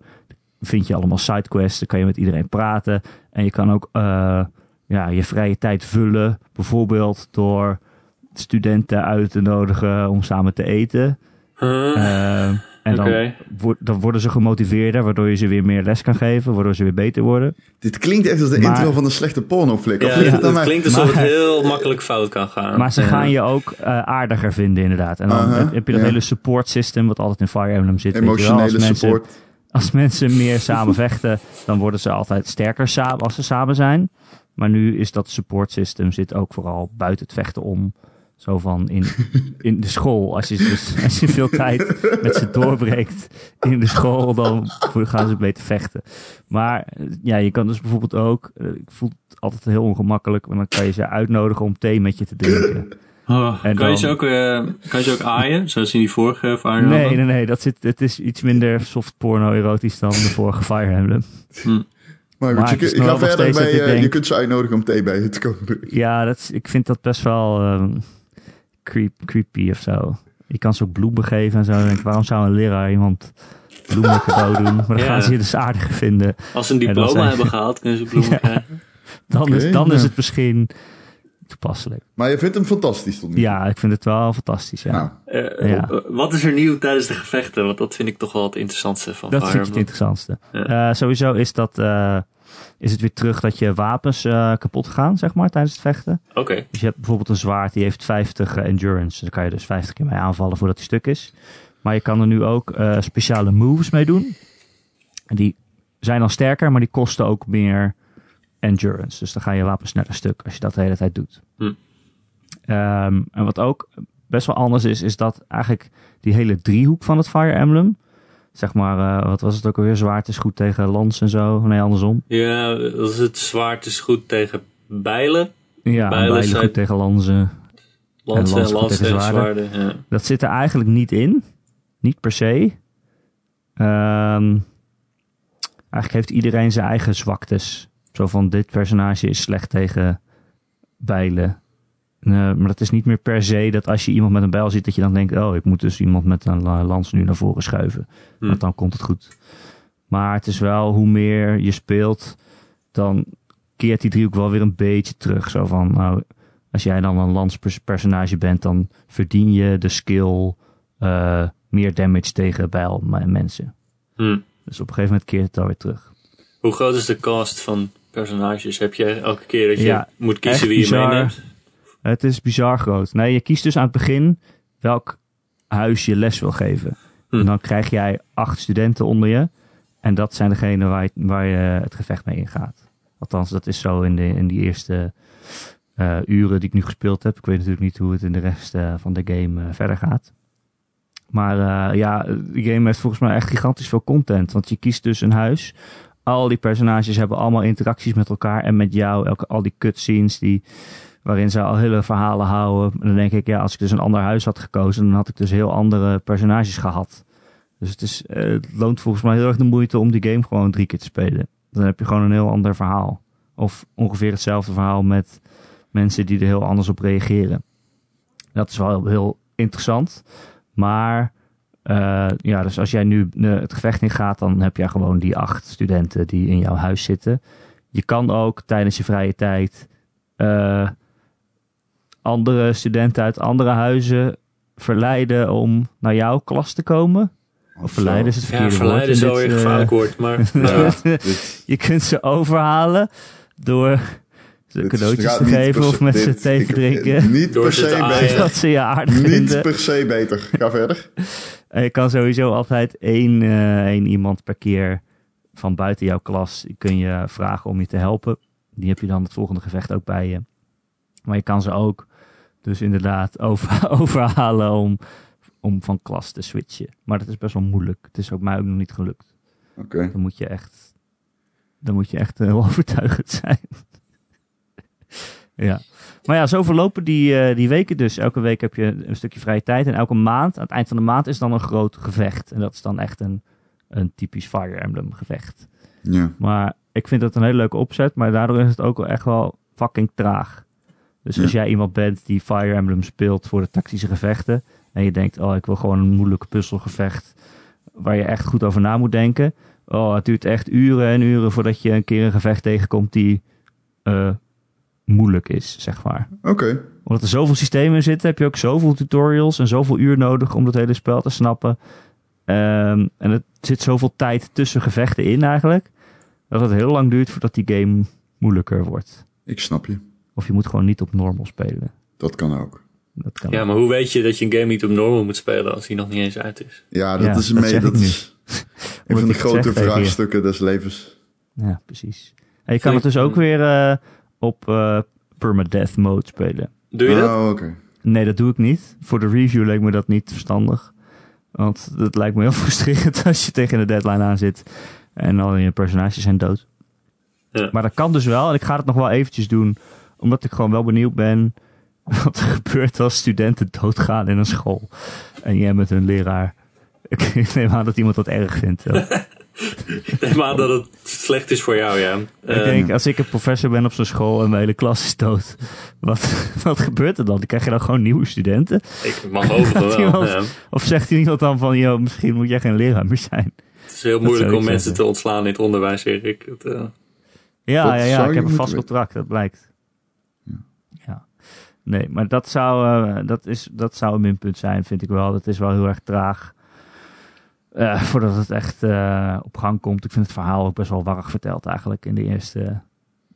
Vind je allemaal sidequests. Dan kan je met iedereen praten. En je kan ook eh, ja, je vrije tijd vullen. Bijvoorbeeld door studenten uit te nodigen om samen te eten. Huh? Eh, en dan, wo- dan worden ze gemotiveerder, waardoor je ze weer meer les kan geven, waardoor ze weer beter worden. Dit klinkt echt als de Maar- intro van een slechte pornoflik. Of Ja, het klinkt alsof Maar- het heel makkelijk fout kan gaan. Maar ze Ja. gaan je ook eh, aardiger vinden, inderdaad. En dan heb je dat ja. hele support system, wat altijd in Fire Emblem zit. weet je wel. Emotionele Als mensen- support. Als mensen meer samen vechten, dan worden ze altijd sterker samen als ze samen zijn. Maar nu is dat support system zit ook vooral buiten het vechten om. Zo van in, in de school. Als je, dus, (laughs) als je veel tijd met ze doorbreekt in de school, dan gaan ze beter vechten. Maar eh, ja, je kan dus bijvoorbeeld ook. eh, Ik voel het altijd heel ongemakkelijk, maar dan kan je ze uitnodigen om thee met je te drinken. Oh, En kan, je dan- ze ook, eh, kan je ze ook aaien, zoals in die vorige Fire Nee, Emblem? nee, nee. Dat zit, het is iets minder soft porno erotisch dan de vorige Fire Emblem. Hm. Maar goed, Maar je, je wel verder bij, ik je kunt ze uitnodigen om thee bij je te komen drinken. Ja, dat ik vind dat best wel ehm, creep, creepy of zo. Je kan ze ook bloemen geven en zo. Dan denk ik, waarom zou een leraar iemand bloemen cadeau doen? Maar dan Ja. gaan ze je dus aardiger vinden. Als ze een diploma zijn- hebben gehaald, kunnen ze bloemen (laughs) Ja. krijgen. Dan, is, dan is het misschien toepasselijk. Maar je vindt hem fantastisch tot nu toe? Ja, ik vind het wel fantastisch. Ja. Nou, Eh, Ja. eh, Wat is er nieuw tijdens de gevechten? Want dat vind ik toch wel het interessantste van dat Fire vind ik het interessantste. Ja. Eh, sowieso is, dat, eh, is het weer terug dat je wapens eh, kapot gaan, zeg maar, tijdens het vechten. Oké, Dus je hebt bijvoorbeeld een zwaard, die heeft 50 eh, endurance. Daar kan je dus 50 keer mee aanvallen voordat hij stuk is. Maar je kan er nu ook eh, speciale moves mee doen. En die zijn dan sterker, maar die kosten ook meer endurance. Dus dan ga je wapen sneller stuk als je dat de hele tijd doet. Hm. Ehm, en wat ook best wel anders is, is dat eigenlijk die hele driehoek van het Fire Emblem... Zeg maar, eh, wat was het ook alweer? Zwaard is goed tegen lans en zo. Nee, andersom. ja, dat is het zwaard is goed tegen bijlen. Ja, Bijlen bijlen zijn- goed tegen lansen. Lansen En lansen en tegen zwaarden. Ja. Dat zit er eigenlijk niet in. Niet per se. Ehm, eigenlijk heeft iedereen zijn eigen zwaktes. Zo van dit personage is slecht tegen bijlen. Eh, maar dat is niet meer per se dat als je iemand met een bijl ziet, dat je dan denkt: Oh, ik moet dus iemand met een la- lans nu naar voren schuiven. Hm. Want dan komt het goed. Maar het is wel hoe meer je speelt, dan keert die driehoek wel weer een beetje terug. Zo van, nou, als jij dan een lanspersonage bent, dan verdien je de skill eh, meer damage tegen bijl mensen. Hm. Dus op een gegeven moment keert het alweer terug. Hoe groot is de cast van personages? Heb je elke keer dat je Ja, moet kiezen wie je bizar. meeneemt? Het is bizar groot. Nee, je kiest dus aan het begin welk huis je les wil geven. Hm. En dan krijg jij acht studenten onder je. En dat zijn degenen waar je, waar je het gevecht mee ingaat. Althans, dat is zo in, de, in die eerste eh, uren die ik nu gespeeld heb. Ik weet natuurlijk niet hoe het in de rest eh, van de game eh, verder gaat. Maar ja, de game heeft volgens mij echt gigantisch veel content. Want je kiest dus een huis. Al die personages hebben allemaal interacties met elkaar en met jou. Elke, al die cutscenes die, waarin ze al hele verhalen houden. En dan denk ik, ja, als ik dus een ander huis had gekozen, dan had ik dus heel andere personages gehad. Dus het, is, eh, het loont volgens mij heel erg de moeite om die game gewoon drie keer te spelen. Dan heb je gewoon een heel ander verhaal. Of ongeveer hetzelfde verhaal met mensen die er heel anders op reageren. Dat is wel heel, interessant. Maar eh, ja, dus als jij nu het gevecht in gaat, dan heb jij gewoon die acht studenten die in jouw huis zitten. Je kan ook tijdens je vrije tijd eh, andere studenten uit andere huizen verleiden om naar jouw klas te komen. Of verleiden is het Ja, verkeerde verleiden is woord. wel in weer dit, een eh, gevaarlijk woord. Maar (laughs) Ja, ja. (laughs) je kunt ze overhalen door ze dit cadeautjes te geven of met ze thee te drinken. Niet Door per se beter. Dat ze je aardig Niet vinden. per se beter. Ga verder. En je kan sowieso altijd één, eh, één iemand per keer van buiten jouw klas kun je vragen om je te helpen. Die heb je dan het volgende gevecht ook bij je. Maar je kan ze ook dus inderdaad (laughs) over, overhalen om, om van klas te switchen. Maar dat is best wel moeilijk. Het is ook mij ook nog niet gelukt. Oké. Dan moet je echt, dan moet je echt (laughs) heel overtuigend zijn. (laughs) ja. Maar ja, zo verlopen die, eh, die weken dus. Elke week heb je een stukje vrije tijd. En elke maand, aan het eind van de maand, is dan een groot gevecht. En dat is dan echt een, een typisch Fire Emblem gevecht. Ja. Maar ik vind dat een hele leuke opzet. Maar daardoor is het ook wel echt wel fucking traag. Dus als jij iemand bent die Fire Emblem speelt voor de tactische gevechten. En je denkt, oh, ik wil gewoon een moeilijk puzzelgevecht. Waar je echt goed over na moet denken. Oh, het duurt echt uren en uren voordat je een keer een gevecht tegenkomt die eh, moeilijk is, zeg maar. Oké. Omdat er zoveel systemen in zitten, heb je ook zoveel tutorials en zoveel uur nodig om dat hele spel te snappen. Ehm, en er zit zoveel tijd tussen gevechten in eigenlijk. Dat het heel lang duurt voordat die game moeilijker wordt. Ik snap je. Of je moet gewoon niet op normal spelen. Dat kan ook. Dat kan ja, maar hoe weet je dat je een game niet op normal moet spelen als die nog niet eens uit is? Ja, dat Ja, is, dat zeg dat is (laughs) een van de grote vraagstukken des levens. Ja, precies. En je kan het dus ook weer eh, op eh, permadeath mode spelen. Doe je dat? Oh, oké. Nee, dat doe ik niet. Voor de review leek me dat niet verstandig. Want het lijkt me heel (laughs) frustrerend als je tegen de deadline aan zit en al je personages zijn dood. Ja. Maar dat kan dus wel. En ik ga het nog wel eventjes doen, omdat ik gewoon wel benieuwd ben (laughs) wat er gebeurt als studenten doodgaan in een school. En jij met hun leraar. (laughs) Ik neem aan dat iemand dat erg vindt. Ik neem aan dat het slecht is voor jou, ja. Ik denk, als ik een professor ben op zo'n school en mijn hele klas is dood, wat, (laughs) wat gebeurt er dan? Dan krijg je dan gewoon nieuwe studenten? ik mag hopen wel. Iemand- ja. Of zegt hij niet dan van, joh, misschien moet jij geen leraar meer zijn? Het is heel moeilijk om mensen zeggen. te ontslaan in het onderwijs, Erik. Het, eh, Ja, Dat ja, ja ik heb een vast contract, dat blijkt. Nee, maar dat zou, eh, dat, is, dat zou een minpunt zijn, vind ik wel. Dat is wel heel erg traag. eh, (laughs) voordat het echt eh, op gang komt. Ik vind het verhaal ook best wel warrig verteld eigenlijk in de eerste,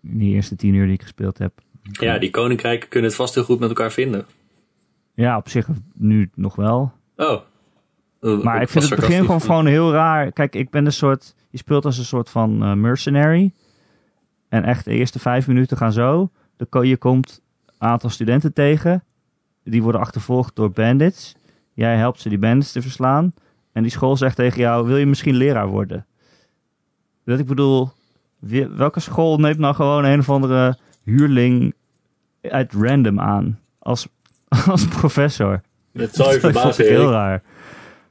in de eerste tien uur die ik gespeeld heb. ja, die koninkrijken kunnen het vast heel goed met elkaar vinden. Ja, op zich nu nog wel. Oh. Maar ik vind het begin gewoon, gewoon heel raar. Kijk, ik ben een soort. Je speelt als een soort van mercenary. En echt de eerste vijf minuten gaan zo. Ko- je komt aantal studenten tegen. Die worden achtervolgd door bandits. Jij helpt ze die bandits te verslaan. En die school zegt tegen jou: Wil je misschien leraar worden? Dat ik bedoel, welke school neemt nou gewoon een of andere huurling uit random aan? Als, (laughs) als professor. Het zal je (laughs) Dat vond verbazen, ik heel raar.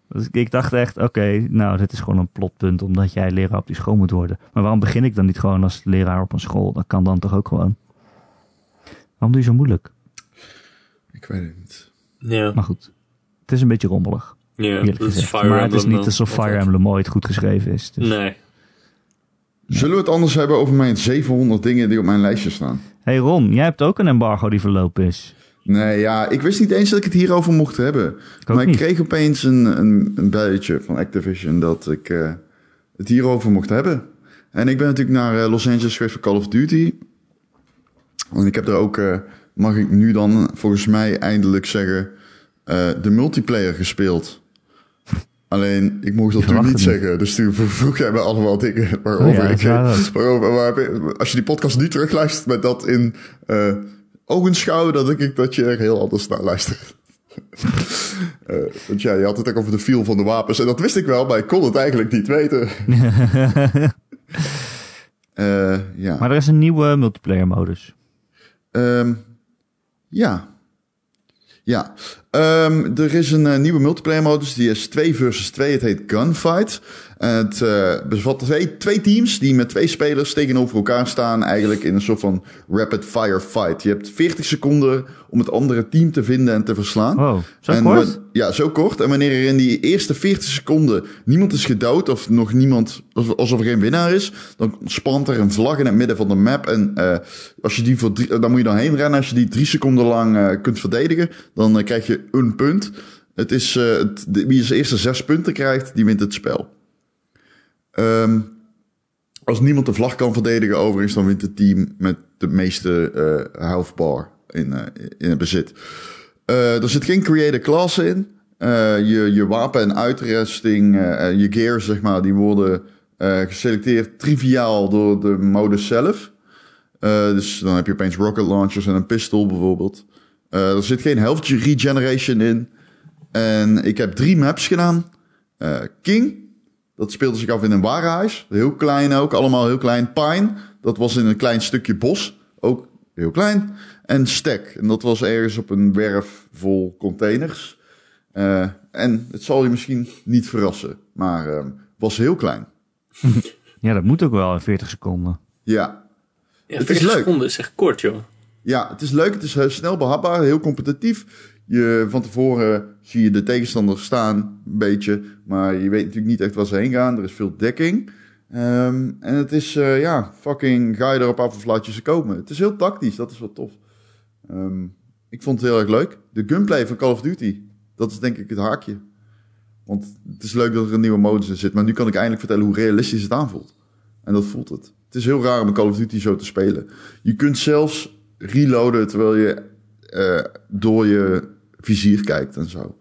Dus ik dacht echt, oké, nou, dit is gewoon een plotpunt omdat jij leraar op die school moet worden. Maar waarom begin ik dan niet gewoon als leraar op een school? Dat kan dan toch ook gewoon? Waarom doe je zo moeilijk? Ik weet het niet. Ja, Maar goed, het is een beetje rommelig, ja dat is. Fire maar het is Emblem niet alsof Fire Emblem ooit goed geschreven is. Dus. Nee. Zullen we het anders hebben over mijn 700 dingen die op mijn lijstje staan? hey Ron, jij hebt ook een embargo die verlopen is. Nee, ja, ik wist niet eens dat ik het hierover mocht hebben. Ik maar ik niet. kreeg opeens een, een, een belletje van Activision dat ik eh, het hierover mocht hebben. En ik ben natuurlijk naar eh, Los Angeles geweest voor Call of Duty. En ik heb er ook, eh, mag ik nu dan volgens mij eindelijk zeggen, eh, de multiplayer gespeeld. Alleen, ik mocht dat toen verwacht niet niet. zeggen. Dus toen vroeg jij me allemaal dingen waarover Oh ja, ik... waarover, waar- als je die podcast nu terugluistert met dat in eh ogenschouw, dan denk ik dat je er heel anders naar luistert. (laughs) Want ja, je had het ook over de feel van de wapens. En dat wist ik wel, maar ik kon het eigenlijk niet weten. (laughs) Ja. Maar er is een nieuwe multiplayer modus. Ehm, ja. Ja. Ehm, er is een eh, nieuwe multiplayer modus. Die is 2 versus 2. Het heet Gunfight. En het eh, bevat twee, twee teams die met twee spelers tegenover elkaar staan. Eigenlijk in een soort van rapid fire fight. Je hebt 40 seconden om het andere team te vinden en te verslaan. Wow, zo En kort? Ja, zo kort. En wanneer er in die eerste 40 seconden niemand is gedood of nog niemand, alsof er geen winnaar is, dan spant er een vlag in het midden van de map. En eh, als je die voor drie, dan moet je dan heen rennen. Als je die drie seconden lang kunt verdedigen, dan krijg je een punt. Het is, eh, wie zijn eerste zes punten krijgt, die wint het spel. Ehm, als niemand de vlag kan verdedigen overigens, dan wint het team met de meeste bar in, eh, in het bezit. Er zit geen creator class in. Je, je wapen en uitrusting, je gear zeg maar, die worden geselecteerd triviaal door de modus zelf. Dus dan heb je opeens rocket launchers en een pistol bijvoorbeeld. Eh, er zit geen health regeneration in. En ik heb drie maps gedaan. Eh, King, dat speelde zich af in een warenhuis. Heel klein ook, allemaal heel klein. Pine, dat was in een klein stukje bos. Ook heel klein. En Stek, en dat was ergens op een werf vol containers. Eh, en het zal je misschien niet verrassen, maar eh, was heel klein. (laughs) Ja, dat moet ook wel in 40 seconden. Ja. Ja, Het is 40 leuk. seconden is echt kort, joh. Ja, het is leuk, het is heel snel behapbaar, heel competitief. Je, van tevoren zie je de tegenstander staan, een beetje. Maar je weet natuurlijk niet echt waar ze heen gaan. Er is veel dekking. Ehm, en het is, eh, ja, fucking ga je erop af of laat je ze komen. Het is heel tactisch, dat is wel tof. Ehm, ik vond het heel erg leuk. De gunplay van Call of Duty, dat is denk ik het haakje. Want het is leuk dat er een nieuwe modus in zit. Maar nu kan ik eindelijk vertellen hoe realistisch het aanvoelt. En dat voelt het. Het is heel raar om Call of Duty zo te spelen. Je kunt zelfs reloaden terwijl je eh, door je vizier kijkt en zo.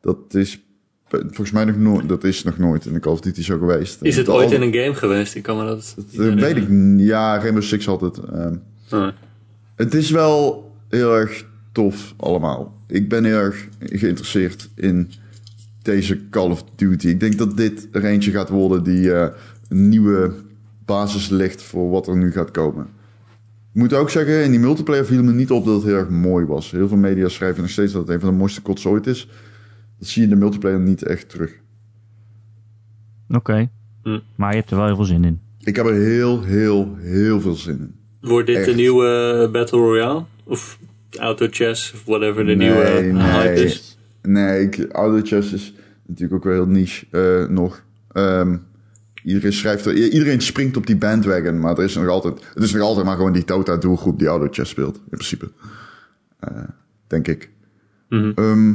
Dat is volgens mij nog nooit, dat is nog nooit in de Call of Duty zo geweest. Is het Dat ooit al- in een game geweest? Ik kan me dat... dat weet ik niet. Ja, Rainbow Six had het. ehm. Ah. Het is wel heel erg tof allemaal. Ik ben heel erg geïnteresseerd in deze Call of Duty. Ik denk dat dit er eentje gaat worden die eh, een nieuwe basis legt voor wat er nu gaat komen. Ik moet ook zeggen, in die multiplayer viel me niet op dat het heel erg mooi was. Heel veel media schrijven nog steeds dat het een van de mooiste kots ooit is. Dat zie je in de multiplayer niet echt terug. Oké. Maar je hebt er wel heel veel zin in. Ik heb er heel, heel, heel veel zin in. Wordt dit Echt. de nieuwe Battle Royale? Of Auto Chess, of whatever de Nee, nieuwe nee. hype is? Nee, ik, Auto Chess is natuurlijk ook wel heel niche eh, nog. Ehm, iedereen, schrijft er, iedereen springt op die bandwagon, maar er is nog altijd, het is nog altijd maar gewoon die Tota doelgroep die Auto Chess speelt, in principe. Eh, denk ik. Mhm. Ehm,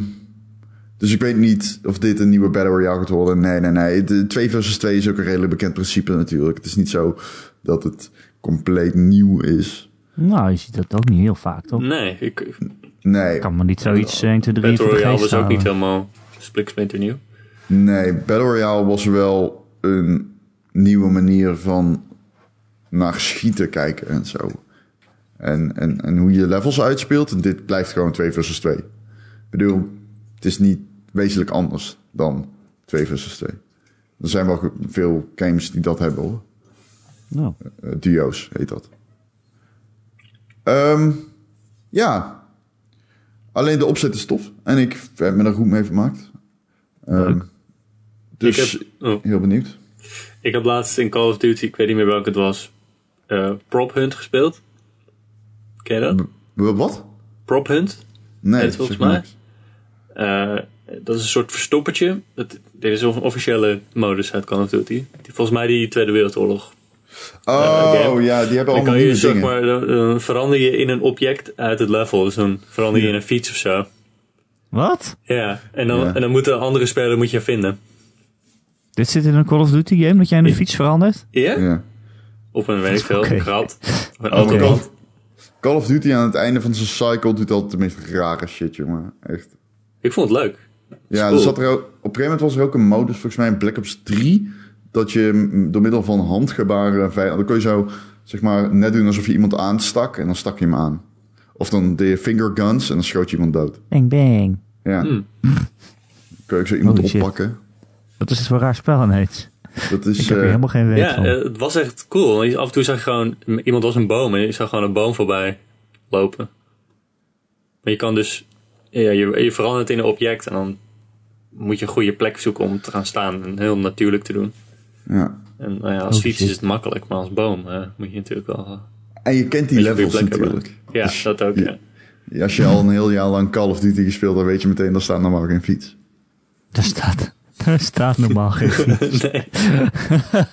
dus ik weet niet of dit een nieuwe Battle Royale gaat worden. Nee, nee, nee. De 2 versus 2 is ook een redelijk bekend principe natuurlijk. Het is niet zo dat het compleet nieuw is. Nou, je ziet dat ook niet heel vaak, toch? Nee, ik, Nee, Ik kan me niet zoiets 1, 2, 3 Battle Royale was ook niet helemaal spliksplinter nieuw. Nee, Battle Royale was wel een nieuwe manier van naar schieten kijken en zo. En, en, en hoe je levels uitspeelt. En dit blijft gewoon 2 versus 2. Ik bedoel, het is niet wezenlijk anders dan 2 versus 2. Er zijn wel veel games die dat hebben hoor. Nou, Eh, duo's heet dat. Ehm, ja. Alleen de opzet is tof. En ik heb me er goed mee vermaakt. Ehm, Leuk. dus ik, heb, oh, heel benieuwd. Ik heb laatst in Call of Duty, ik weet niet meer welke het was, eh, Prop Hunt gespeeld. Ken je dat? Wat? Prop Hunt? Nee, Heet volgens mij. Eh, dat is een soort verstoppertje. Dat, dit is een officiële modus uit Call of Duty. Die, volgens mij die Tweede Wereldoorlog. Oh, game. ja, die hebben Dan allemaal kan je, nieuwe zeg dingen. maar, dan, dan verander je in een object uit het level. Dus dan verander je in een fiets of zo. wat? Ja, en dan, Ja. En dan moet de andere speler moet je vinden. Dit zit in een Call of Duty game dat jij in een fiets verandert? Ja? Ja. Of een, weet veel, (laughs) een krat. Of een. Call of Duty aan het einde van zijn cycle doet altijd de meest rare shit, jongen. Echt. Ik vond het leuk. Ja, cool. er zat er ook, op een gegeven moment was er ook een modus, volgens mij in Black Ops 3, dat je door middel van handgebaren, vij- dan kon je zo, zeg maar, net doen alsof je iemand aanstak en dan stak je hem aan. Of dan deed je finger guns en dan schoot je iemand dood. Bang bang. Ja. Hmm. Dan kun je ook zo iemand Holy shit. Wat is het voor raar spel ineens? Dat Ik is, heb er eh, helemaal geen weet Ja, van. eh, het was echt cool. Af en toe zag je gewoon, iemand was een boom en je zag gewoon een boom voorbij lopen. Maar je kan dus, ja, je, je verandert in een object en dan moet je een goede plek zoeken om te gaan staan en heel natuurlijk te doen. ja. En nou ja, als Oh, fiets shit. is het makkelijk, maar als boom eh, moet je natuurlijk wel... En je kent die levels hebben. natuurlijk. ja, Dus dat ook, ja. Ja, Als je al een heel jaar lang Call of Duty gespeeld, dan weet je meteen, daar staat normaal geen fiets. Daar staat, (laughs) staat normaal geen (laughs) fiets. nee.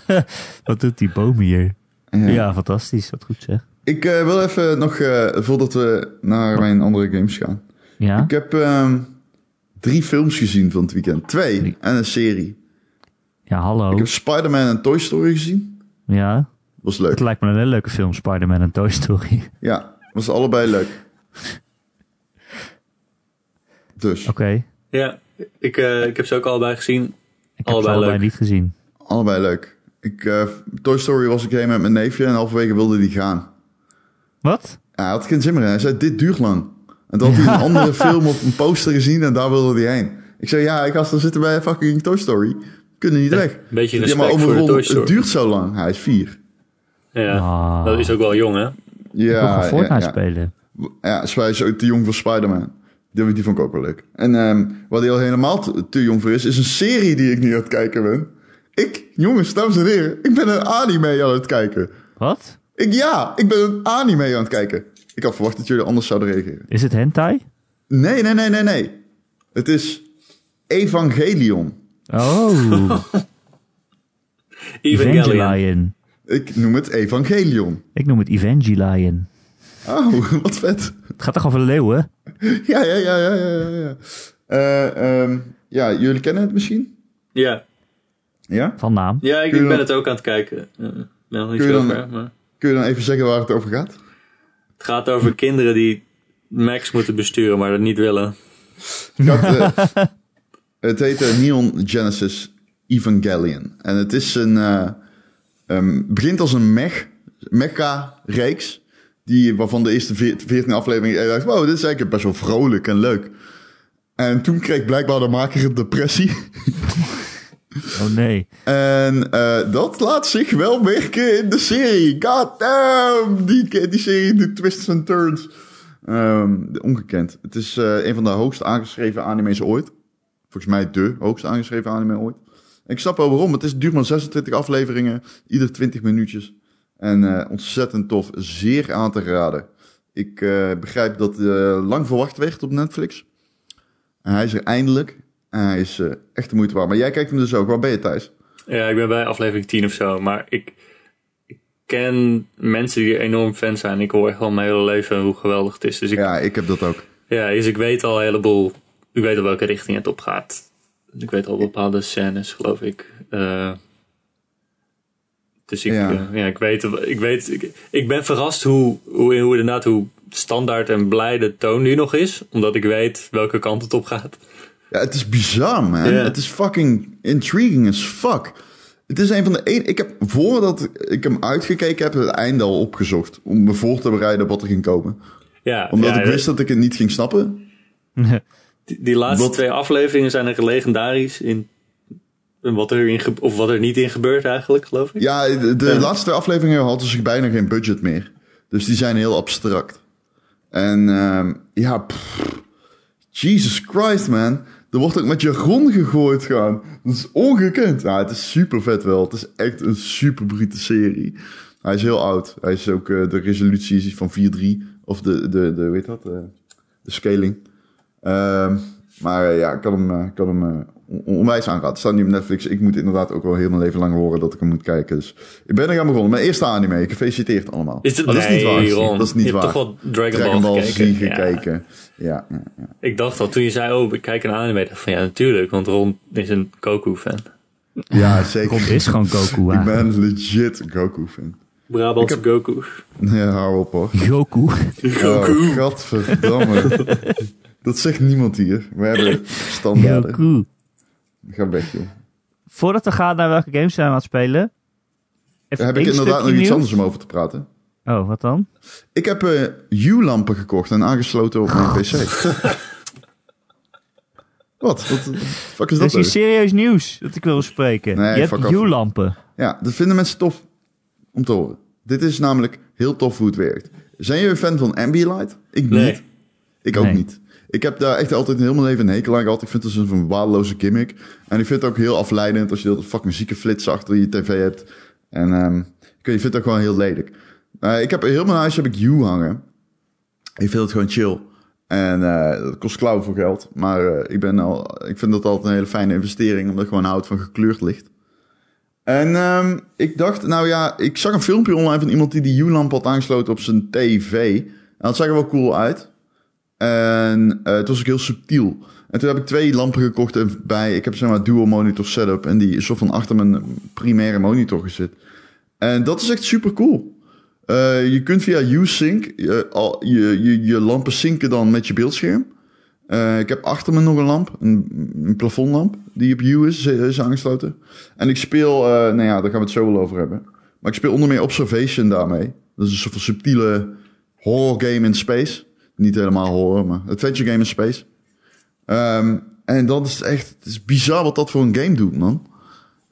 (laughs) Wat doet die boom hier? Ja. Ja, fantastisch. Wat goed zeg. Ik eh, wil even nog, eh, voordat we naar mijn andere games gaan. Ja? Ik heb ehm, drie films gezien van het weekend. Twee en een serie. Ja, hallo. Ik heb Spider-Man en Toy Story gezien. Ja, Was leuk. het lijkt me een hele leuke film, Spider-Man en Toy Story. Ja, was allebei leuk. Dus, Oké, Ja, ik, eh, ik heb ze ook allebei gezien. ik heb Allebei ze allebei leuk. niet gezien. allebei leuk. Ik, eh, Toy Story was ik heen met mijn neefje en halverwege wilde hij gaan. Wat? Ja, hij had geen zin meer in. Hij zei, dit duurt lang. En toen had hij een (laughs) andere film op een poster gezien en daar wilde hij heen. Ik zei, ja, ik er zitten bij fucking Toy Story. We kunnen niet weg. beetje ja, respect maar voor de het duurt zo lang. Hij is vier. Ja, Ah. dat is ook wel jong, hè? ik wil Ja, gewoon Fortnite ja, ja. spelen. Ja, hij is ook te jong voor Spider-Man. Die, die vond ik ook wel leuk. En ehm, wat hij al helemaal te, te jong voor is, is een serie die ik nu aan het kijken ben. Ik, jongens, dames en heren, ik ben een anime aan het kijken. Wat? Ik, ja, ik ben een anime aan het kijken. Ik had verwacht dat jullie anders zouden reageren. Is het hentai? Nee, nee, nee, nee, nee. Het is Evangelion. Oh, (laughs) Evangelion. Evangelion. Ik noem het Evangelion. Ik noem het Evangelion. Oh, (laughs) wat vet. Het gaat toch over leeuwen? (laughs) Ja, ja, ja, ja, ja, ja, ja. Eh, ehm, ja, jullie kennen het misschien? Ja, Ja? Van naam. ja ik, ben dan- het ook aan het kijken. Nog niet Kun je dan- ver, maar... Kun je dan even zeggen waar het over gaat? Het gaat over (laughs) kinderen die Max moeten besturen, maar dat niet willen. Eh, het heet Neon Genesis Evangelion. En het is een. eh, ehm, begint als een mech, mecha-reeks. Die, waarvan de eerste veer- 14 afleveringen. Ik dacht, wow, dit is eigenlijk best wel vrolijk en leuk. En toen kreeg blijkbaar de maker een depressie. (laughs) Oh nee. En eh, dat laat zich wel merken in de serie. God damn! Die, die serie doet twists en turns. Ehm, ongekend. Het is eh, een van de hoogst aangeschreven anime's ooit. Volgens mij de hoogst aangeschreven anime ooit. Ik snap wel waarom. Het is, duurt maar 26 afleveringen, ieder 20 minuutjes. En eh, ontzettend tof. Zeer aan te raden. Ik eh, begrijp dat eh lang verwacht werd op Netflix. En hij is er eindelijk. En hij is echt de moeite waard. Maar jij kijkt hem dus ook. Waar ben je, Thijs? Ja, ik ben bij aflevering 10 of zo. Maar ik, ik ken mensen die enorm fan zijn. Ik hoor echt al mijn hele leven hoe geweldig het is. Dus ik, ja. Ja, ik heb dat ook. dus ik weet al een heleboel. Ik weet al welke richting het op gaat. Ik weet al bepaalde scènes, geloof ik. Dus ik, Ja. ja. ja, ik weet, ik, weet ik, ik ben verrast hoe, hoe, hoe inderdaad hoe standaard en blij de toon nu nog is. Omdat ik weet welke kant het op gaat. Ja, het is bizar, man. Het is fucking intriguing as fuck. Het is een van de een. Ik heb voordat ik hem uitgekeken heb, het einde al opgezocht. Om me voor te bereiden op wat er ging komen. Ja, Omdat ja, ik wist dat ik het niet ging snappen. Die, die laatste Wat- twee afleveringen zijn er legendarisch in wat er in of wat er niet in gebeurt eigenlijk, geloof ik. Ja, de, de Ja. laatste afleveringen hadden zich bijna geen budget meer. Dus die zijn heel abstract. En ehm, ja, pff, Jesus Christ, man. Er wordt ook met jargon gegooid gaan. Dat is ongekend. Ja, het is super vet wel. Het is echt een super brute serie. Hij is heel oud. Hij is ook, eh, de resolutie is van 4.3. Of de, de, de, weet dat, eh, de scaling. Ehm, maar eh, ja, ik kan hem, ik kan hem on- onwijs aanraden. Het staat nu op Netflix. Ik moet inderdaad ook wel heel mijn leven lang horen dat ik hem moet kijken. Dus ik ben er aan begonnen. Mijn eerste anime. Gefeliciteerd allemaal. Is het Oh, dat is niet waar. Ron. Dat is niet je waar. hebt toch wel Dragon, Dragon Ball, gekeken? Ja. gekeken. Ja, ja, ja. Ik dacht al, toen je zei, oh, ik kijk een anime, dacht van ja, natuurlijk, want Ron is een Goku-fan. ja zeker. Komt is gewoon Goku. Ik ben legit Goku-fan. Brabantse Goku. Ja, hou op hoor. Goku. Oh, godverdamme. Dat zegt niemand hier. We hebben standaarden. Goku. Ga weg, joh. Voordat we gaan naar welke games zijn we aan het spelen. even Heb ik inderdaad nog iets nieuws. anders om over te praten? Oh, wat dan? Ik heb eh U-lampen gekocht en aangesloten op mijn PC. (laughs) Wat? Fuck is Dat dat? is serieus nieuws dat ik wil bespreken. Nee, je hebt. U-lampen. Ja, dat vinden mensen tof om te horen. Dit is namelijk heel tof hoe het werkt. Zijn jullie fan van Ambilight? Ik Nee. niet. Ik ook Nee. niet. Ik heb daar echt altijd heel mijn leven een hekel aan gehad. Ik vind het dus een waardeloze gimmick. En ik vind het ook heel afleidend als je dat fucking zieke flits achter je tv hebt. En ehm, ik vindt het ook gewoon heel lelijk. Eh, ik heb heel mijn huis heb ik U hangen. Ik vind het gewoon chill. En eh, dat kost klauw voor geld. Maar eh, ik, ben al, ik vind dat altijd een hele fijne investering. Omdat ik gewoon hout van gekleurd licht. En ehm, ik dacht, nou ja, ik zag een filmpje online van iemand die die U-lamp had aangesloten op zijn tv. En dat zag er wel cool uit. En eh, het was ook heel subtiel. En toen heb ik twee lampen gekocht bij. Ik heb zeg maar dual monitor setup. En die is zo van achter mijn primaire monitor gezet. En dat is echt super cool. Eh, je kunt via U-Sync al, je, je, je lampen synken dan met je beeldscherm. Eh, ik heb achter me nog een lamp, een, plafondlamp, die op U is, aangesloten. En ik speel, eh, nou ja, daar gaan we het zo wel over hebben. Maar ik speel onder meer Observation daarmee. Dat is een soort van subtiele horror game in space. Niet helemaal horror, maar adventure game in space. Ehm, en dat is echt, het is bizar wat dat voor een game doet, man.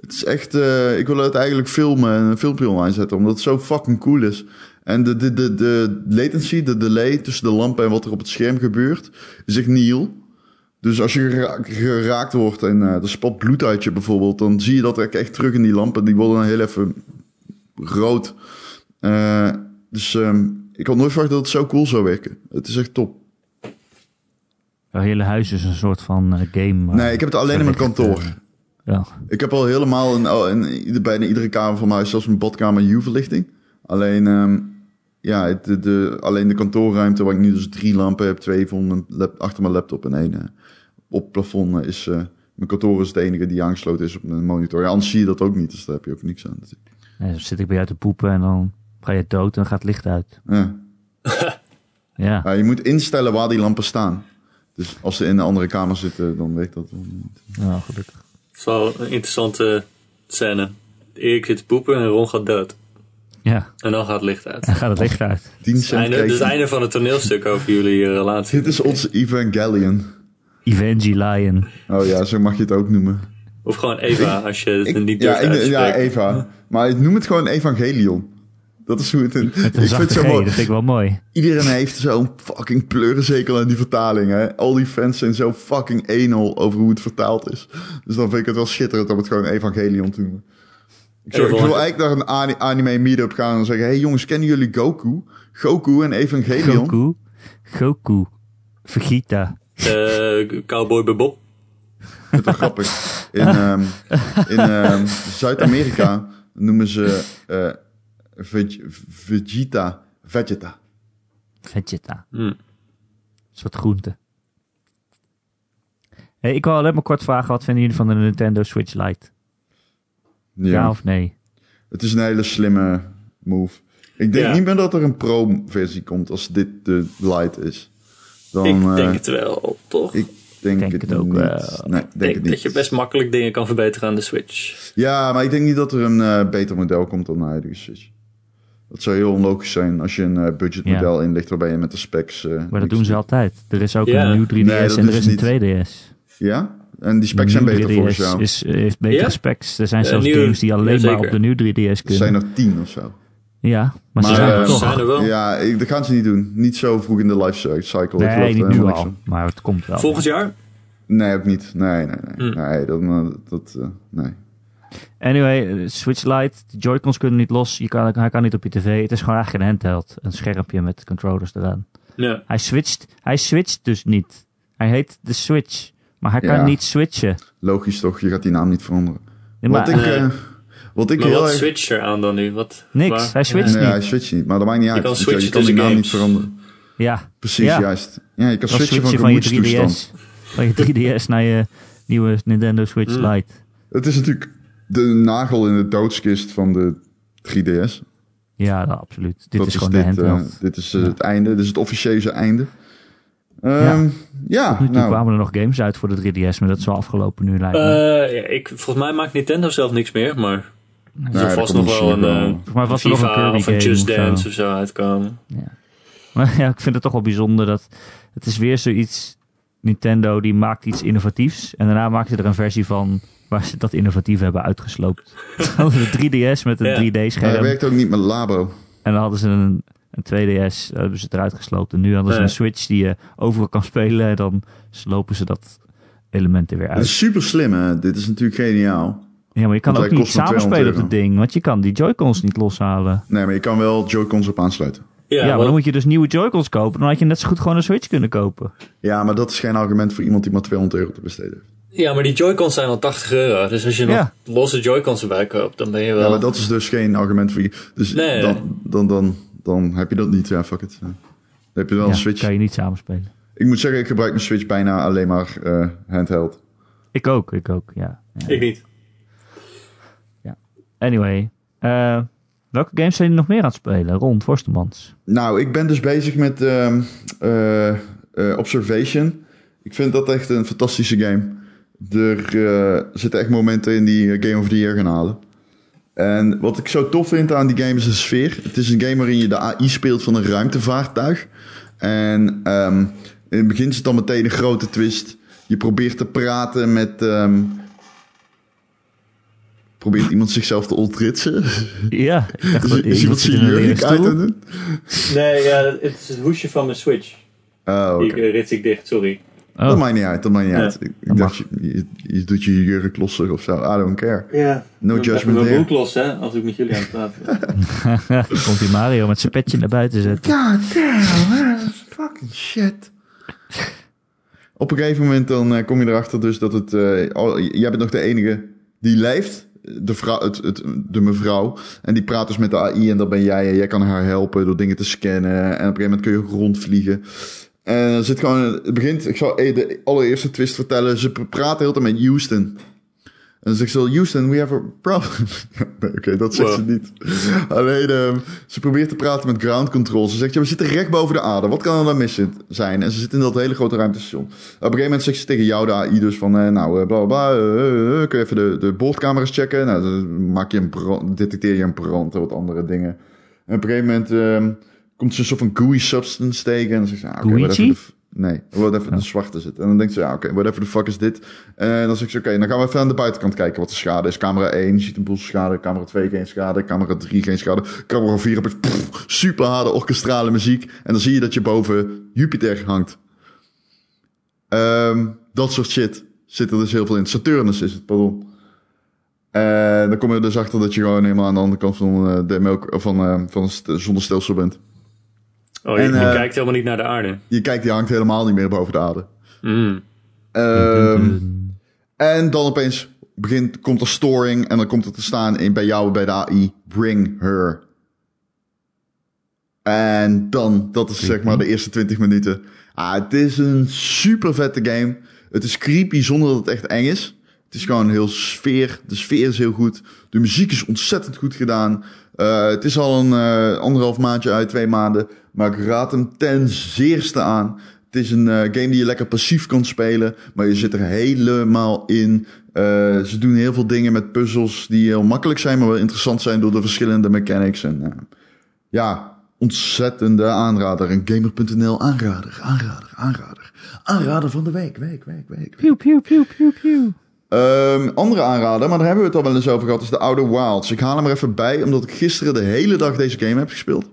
Het is echt, eh, ik wil het eigenlijk filmen en een filmpje online zetten, omdat het zo fucking cool is. En de, de, de, de latency, de delay tussen de lampen en wat er op het scherm gebeurt, is echt nihil. Dus als je gera- geraakt wordt en eh er spat bloed uit je bijvoorbeeld, dan zie je dat echt terug in die lampen. Die worden dan heel even rood. Eh, dus ehm, ik had nooit verwacht dat het zo cool zou werken. Het is echt top. Jouw hele huis is een soort van eh, game. eh, Nee, ik heb het alleen in mijn kantoor. eh, ja. Ik heb al helemaal in, in bijna iedere kamer van mijn huis, zelfs mijn badkamer, U-verlichting. Alleen, ehm, ja, het- de, de, alleen de kantoorruimte waar ik nu dus drie lampen heb, twee voor mijn lap, achter mijn laptop en één op plafond is... mijn kantoor is het enige die aangesloten is op mijn monitor. Ja, anders zie je dat ook niet, dus daar heb je ook niks aan. Ja, dan zit ik bij jou te poepen en dan ga je dood en dan gaat het licht uit. Ja. (laughs) Ja. Ja, je moet instellen waar die lampen staan. Dus als ze in een andere kamer zitten, dan weet dat wel niet. ja, gelukkig. Het is wel een interessante scène. Erik zit te poepen en Ron gaat dood. Ja, En dan gaat het licht uit. dan gaat het licht uit. 10 Het cent einde, is het einde van het toneelstuk over jullie eh, relatie. Dit is onze Evangelion. Evangelion. Oh ja, zo mag je het ook noemen. Of gewoon Eva, als je het Ik- niet ja, durft uit te ik- ja. Eva. Maar ik noem het gewoon Evangelion. Dat is hoe het... In, Met een ik vind het zo G, mooi. dat vind ik wel mooi. Iedereen heeft zo'n fucking pleurenzekel aan die vertaling. Hè? Al die fans zijn zo fucking anal over hoe het vertaald is. Dus dan vind ik het wel schitterend om het gewoon Evangelion te noemen. Ik, zou, ik wil eigenlijk naar een ani- anime meetup gaan en zeggen... hey jongens, kennen jullie Goku? Goku en Evangelion? Goku. Goku. Vegeta. Eh, Cowboy Bebop. Dat is wel grappig. In, ehm, in ehm, Zuid-Amerika noemen ze eh, veg- Vegeta. Vegeta. Vegeta. Hm. Een soort groente. Hey, ik wil alleen maar kort vragen, wat vinden jullie van de Nintendo Switch Lite? Ja, Ja, of nee? het is een hele slimme move. Ik denk Ja. niet meer dat er een pro-versie komt als dit de Lite is. Dan, ik eh, denk het wel, toch? ik denk, denk het, het ook niet. wel. Nee, ik denk, denk het niet. dat je best makkelijk dingen kan verbeteren aan de Switch. Ja, maar ik denk niet dat er een eh, beter model komt dan de huidige Switch. Dat zou heel onlogisch zijn als je een eh, budgetmodel inlegt waarbij je met de specs... eh, Maar dat doen ze doet. altijd. Er is ook Ja. een nieuw 3DS Nee, dat en er is is een niet. 2DS. Ja? En die specs zijn beter 3DS jou. is, heeft betere Ja? specs. Er zijn Eh, zelfs nieuwe- games die alleen ja, maar op de nieuwe 3DS Er kunnen. zijn er tien of zo. Ja, maar, ze zijn er eh, toch. zijn er wel. Ja, ik, dat gaan ze niet doen. Niet zo vroeg in de life cycle. Nee, er niet nu al. van. Maar het komt wel. Volgend jaar? Nee, ook niet. Nee, nee, nee. Hm. Nee, eh, dat, eh, nee. Anyway, eh, Switch Lite, de Joy-Cons kunnen niet los. Je kan, hij kan niet op je tv. Het is gewoon eigenlijk een handheld. Een schermpje met controllers eraan. Ja. Hij switcht, hij switcht dus niet. Hij heet de Switch. Maar hij kan Ja. niet switchen. Logisch toch, je gaat die naam niet veranderen. Nee, wat, maar, ik, eh, eh, wat ik Maar heel wat erg... switcht er aan dan nu? Wat, Niks, waar- hij switcht Ja. Nee, niet. hij switcht niet, maar dat maakt niet uit. kan je switchen kan die tussen naam niet veranderen. ja, Precies, Ja. juist. Ja, je kan dan switchen switch van je van je gemoedstoestand. 3DS. Van je 3DS naar je nieuwe Nintendo Switch Hmm. Lite. Het is natuurlijk de nagel in de doodskist van de 3DS. Ja, dat, absoluut. Dit dat is gewoon de dit, eh, handheld. dit is eh, Ja. het einde. Dit is het officieuze einde. Ehm, Ja. ja, nu nou, kwamen er nog games uit voor de 3DS, maar dat is wel afgelopen nu lijkt me. Eh, ja, ik, volgens mij maakt Nintendo zelf niks meer, maar er nee, vast komt nog wel een. Volgens mij was er nog een Kirby of een game Just of. Dance of zo uitkomen. (laughs) Maar ja, ik vind het toch wel bijzonder dat het is weer zoiets. Nintendo die maakt iets innovatiefs en daarna maakt ze er een versie van waar ze dat innovatief hebben uitgesloopt. (laughs) De 3DS met een Ja. 3D-scherm Maar hij werkt ook niet met Labo. en dan hadden ze een, een 2DS, daar hebben ze het eruit gesloopt. En nu hadden ze Ja. een Switch die je overal kan spelen en dan slopen ze dat element er weer Dat uit. is super slim, hè? Dit is natuurlijk geniaal. Ja, maar je kan want ook niet samenspelen op 200 het ding, want je kan die Joy-Cons niet loshalen. Nee, maar je kan wel Joy-Cons op aansluiten. Ja, Ja, maar want- dan moet je dus nieuwe Joy-Cons kopen. Dan had je net zo goed gewoon een Switch kunnen kopen. Ja, maar dat is geen argument voor iemand die maar 200 euro te besteden heeft. ja, maar die Joy-Cons zijn al 80 euro. Dus als je nog Ja. losse Joy-Cons erbij koopt, dan ben je wel... Ja, maar dat is dus geen argument voor je. Dus Nee, dan, nee. dan, dan, dan heb je dat niet. Ja, fuck it. Dan heb je wel Ja, een Switch. kan je niet samenspelen. Ik moet zeggen, ik gebruik mijn Switch bijna alleen maar eh, handheld. Ik ook, ik ook, ja. ja. Ik niet. Anyway, eh, welke games zijn jullie nog meer aan het spelen? Ron Forstemans. Nou, ik ben dus bezig met ehm, eh, eh, Observation. Ik vind dat echt een fantastische game. Er eh, zitten echt momenten in die Game of the Year gaan halen. En wat ik zo tof vind aan die game is de sfeer. Het is een game waarin je de AI speelt van een ruimtevaartuig. En ehm, in het begin zit dan meteen een grote twist. Je probeert te praten met... ehm, probeert iemand zichzelf te ontritsen? Ja, ik dacht Is, iemand zijn jurk uit aan doen? Nee, ja, het is het hoesje van mijn Switch. Oh, oké. Ik uh, rits ik dicht, sorry. Oh, Dat maakt niet uit, dat maakt niet Ja. uit. Ik, ik dacht, je, je, je doet je jurk losser of zo. I don't care. Ja. No Ik judgment mijn there. broek los, hè, als ik met jullie aan het praten ben. dan (laughs) komt die Mario met zijn petje naar buiten zetten. God damn, man. Fucking shit. Op een gegeven moment dan eh, kom je erachter dus dat het... eh, oh, jij bent nog de enige die leeft. De, het, de mevrouw. En die praat dus met de AI en dat ben jij. En jij kan haar helpen door dingen te scannen. En op een gegeven moment kun je rondvliegen. En er zit gewoon... Het begint... Ik zal eh, de allereerste twist vertellen. Ze heel de tijd met Houston. En dan zegt ze, Houston, we have a problem. (laughs) nee, oké, dat zegt Wow. ze niet. Alleen, ehm, ze probeert te praten met ground control. Ze zegt, ja, we zitten recht boven de aarde. Wat kan er dan mis zijn? En ze zit in dat hele grote ruimtestation. Op een gegeven moment zegt ze tegen jou, de AI, dus van, eh, nou, eh, bla, bla, bla. eh, eh, eh, kun je even de, de boordcamera's checken? Nou, dan maak je een brand, detecteer je een brand en wat andere dingen. En op een gegeven moment ehm, komt ze een soort van gooey substance tegen. En dan zegt ze, ah, oké, even Nee, whatever Ja. de zwarte zit. En dan denkt ze, ja, oké, whatever the fuck is dit? En dan zeg ik, oké, dan gaan we even aan de buitenkant kijken wat de schade is. Camera 1, je ziet een boel schade. Camera 2, geen schade. Camera 3, geen schade. Camera 4, heb pff, super harde orkestrale muziek. En dan zie je dat je boven Jupiter hangt. Ehm, dat soort shit zit er dus heel veel in. Saturnus is het, pardon. En dan kom je er dus achter dat je gewoon helemaal aan de andere kant van, eh, de melk, van, eh, van het st- zonnestelsel bent. Oh, je, En, je eh, kijkt helemaal niet naar de aarde. Je kijkt, die hangt helemaal niet meer boven de aarde. Mm. Ehm, en dan opeens begint, komt er storing en dan komt er te staan in, bij jou bij de AI, bring her. En dan, dat is zeg maar de eerste 20 minuten. Ah, het is een super vette game. Het is creepy zonder dat het echt eng is. Het is gewoon heel sfeer. De sfeer is heel goed. De muziek is ontzettend goed gedaan. Eh, het is al een eh, anderhalf maandje uit, twee maanden. Maar ik raad hem ten zeerste aan. Het is een eh, game die je lekker passief kan spelen. Maar je zit er helemaal in. Ze doen heel veel dingen met puzzels die heel makkelijk zijn, maar wel interessant zijn door de verschillende mechanics. En ja, ontzettende aanrader. Een gamer.nl aanrader, aanrader, aanrader. Aanrader van de week, week, week, week. Pew, pew, pew, pew, pew. Ehm, andere aanrader, maar daar hebben we het al wel eens over gehad, is de Outer Wilds. Ik haal hem er even bij, omdat ik gisteren de hele dag deze game heb gespeeld.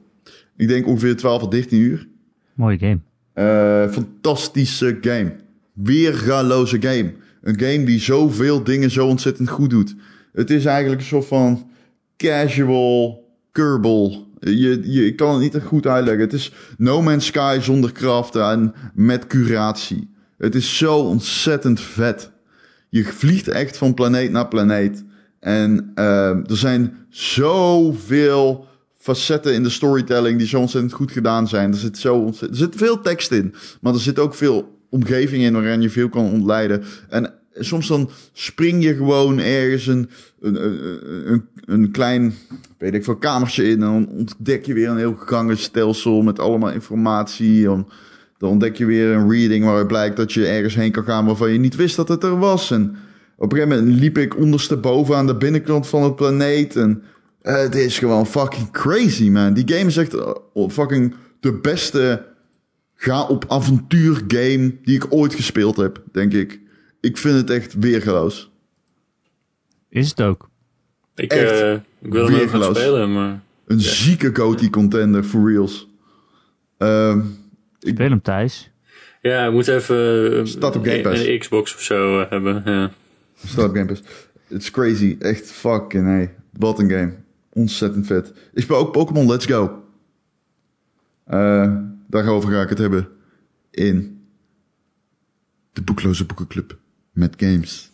Ik denk ongeveer 12 of 13 uur. Mooie game. Eh, fantastische game. Weergaloze game. Een game die zoveel dingen zo ontzettend goed doet. Het is eigenlijk een soort van casual Kerbal. Je, je, ik kan het niet echt goed uitleggen. Het is No Man's Sky zonder krachten en met curatie. Het is zo ontzettend vet. Je vliegt echt van planeet naar planeet. En eh, er zijn zoveel facetten in de storytelling die zo ontzettend goed gedaan zijn. Er zit, zo ontzettend, er zit veel tekst in, maar er zit ook veel omgeving in waarin je veel kan ontleiden. En soms dan spring je gewoon ergens een, een, een, een, klein, weet ik veel, kamertje in en dan ontdek je weer een heel gangenstelsel met allemaal informatie. Dan, dan ontdek je weer een reading waaruit blijkt dat je ergens heen kan gaan waarvan je niet wist dat het er was. En op een gegeven moment liep ik ondersteboven aan de binnenkant van het planeet en eh, het is gewoon fucking crazy, man. Die game is echt eh, fucking de beste ga op avontuur game die ik ooit gespeeld heb, denk ik. Ik vind het echt weergeloos. Is het ook. Ik, Echt eh, ik wil hem ook gaan spelen, maar... Een zieke GOTY contender, for reals. Ehm, ik, Speel hem thuis. Ja, ik moet even eh, Staat op Game Pass. een, een Xbox of zo eh, hebben. Ja. staat op Game Pass. It's crazy. Echt fucking hey. Wat een game. Ontzettend vet. Ik speel ook Pokémon Let's Go. Eh, daarover ga ik het hebben in de Boekloze Boekenclub met games.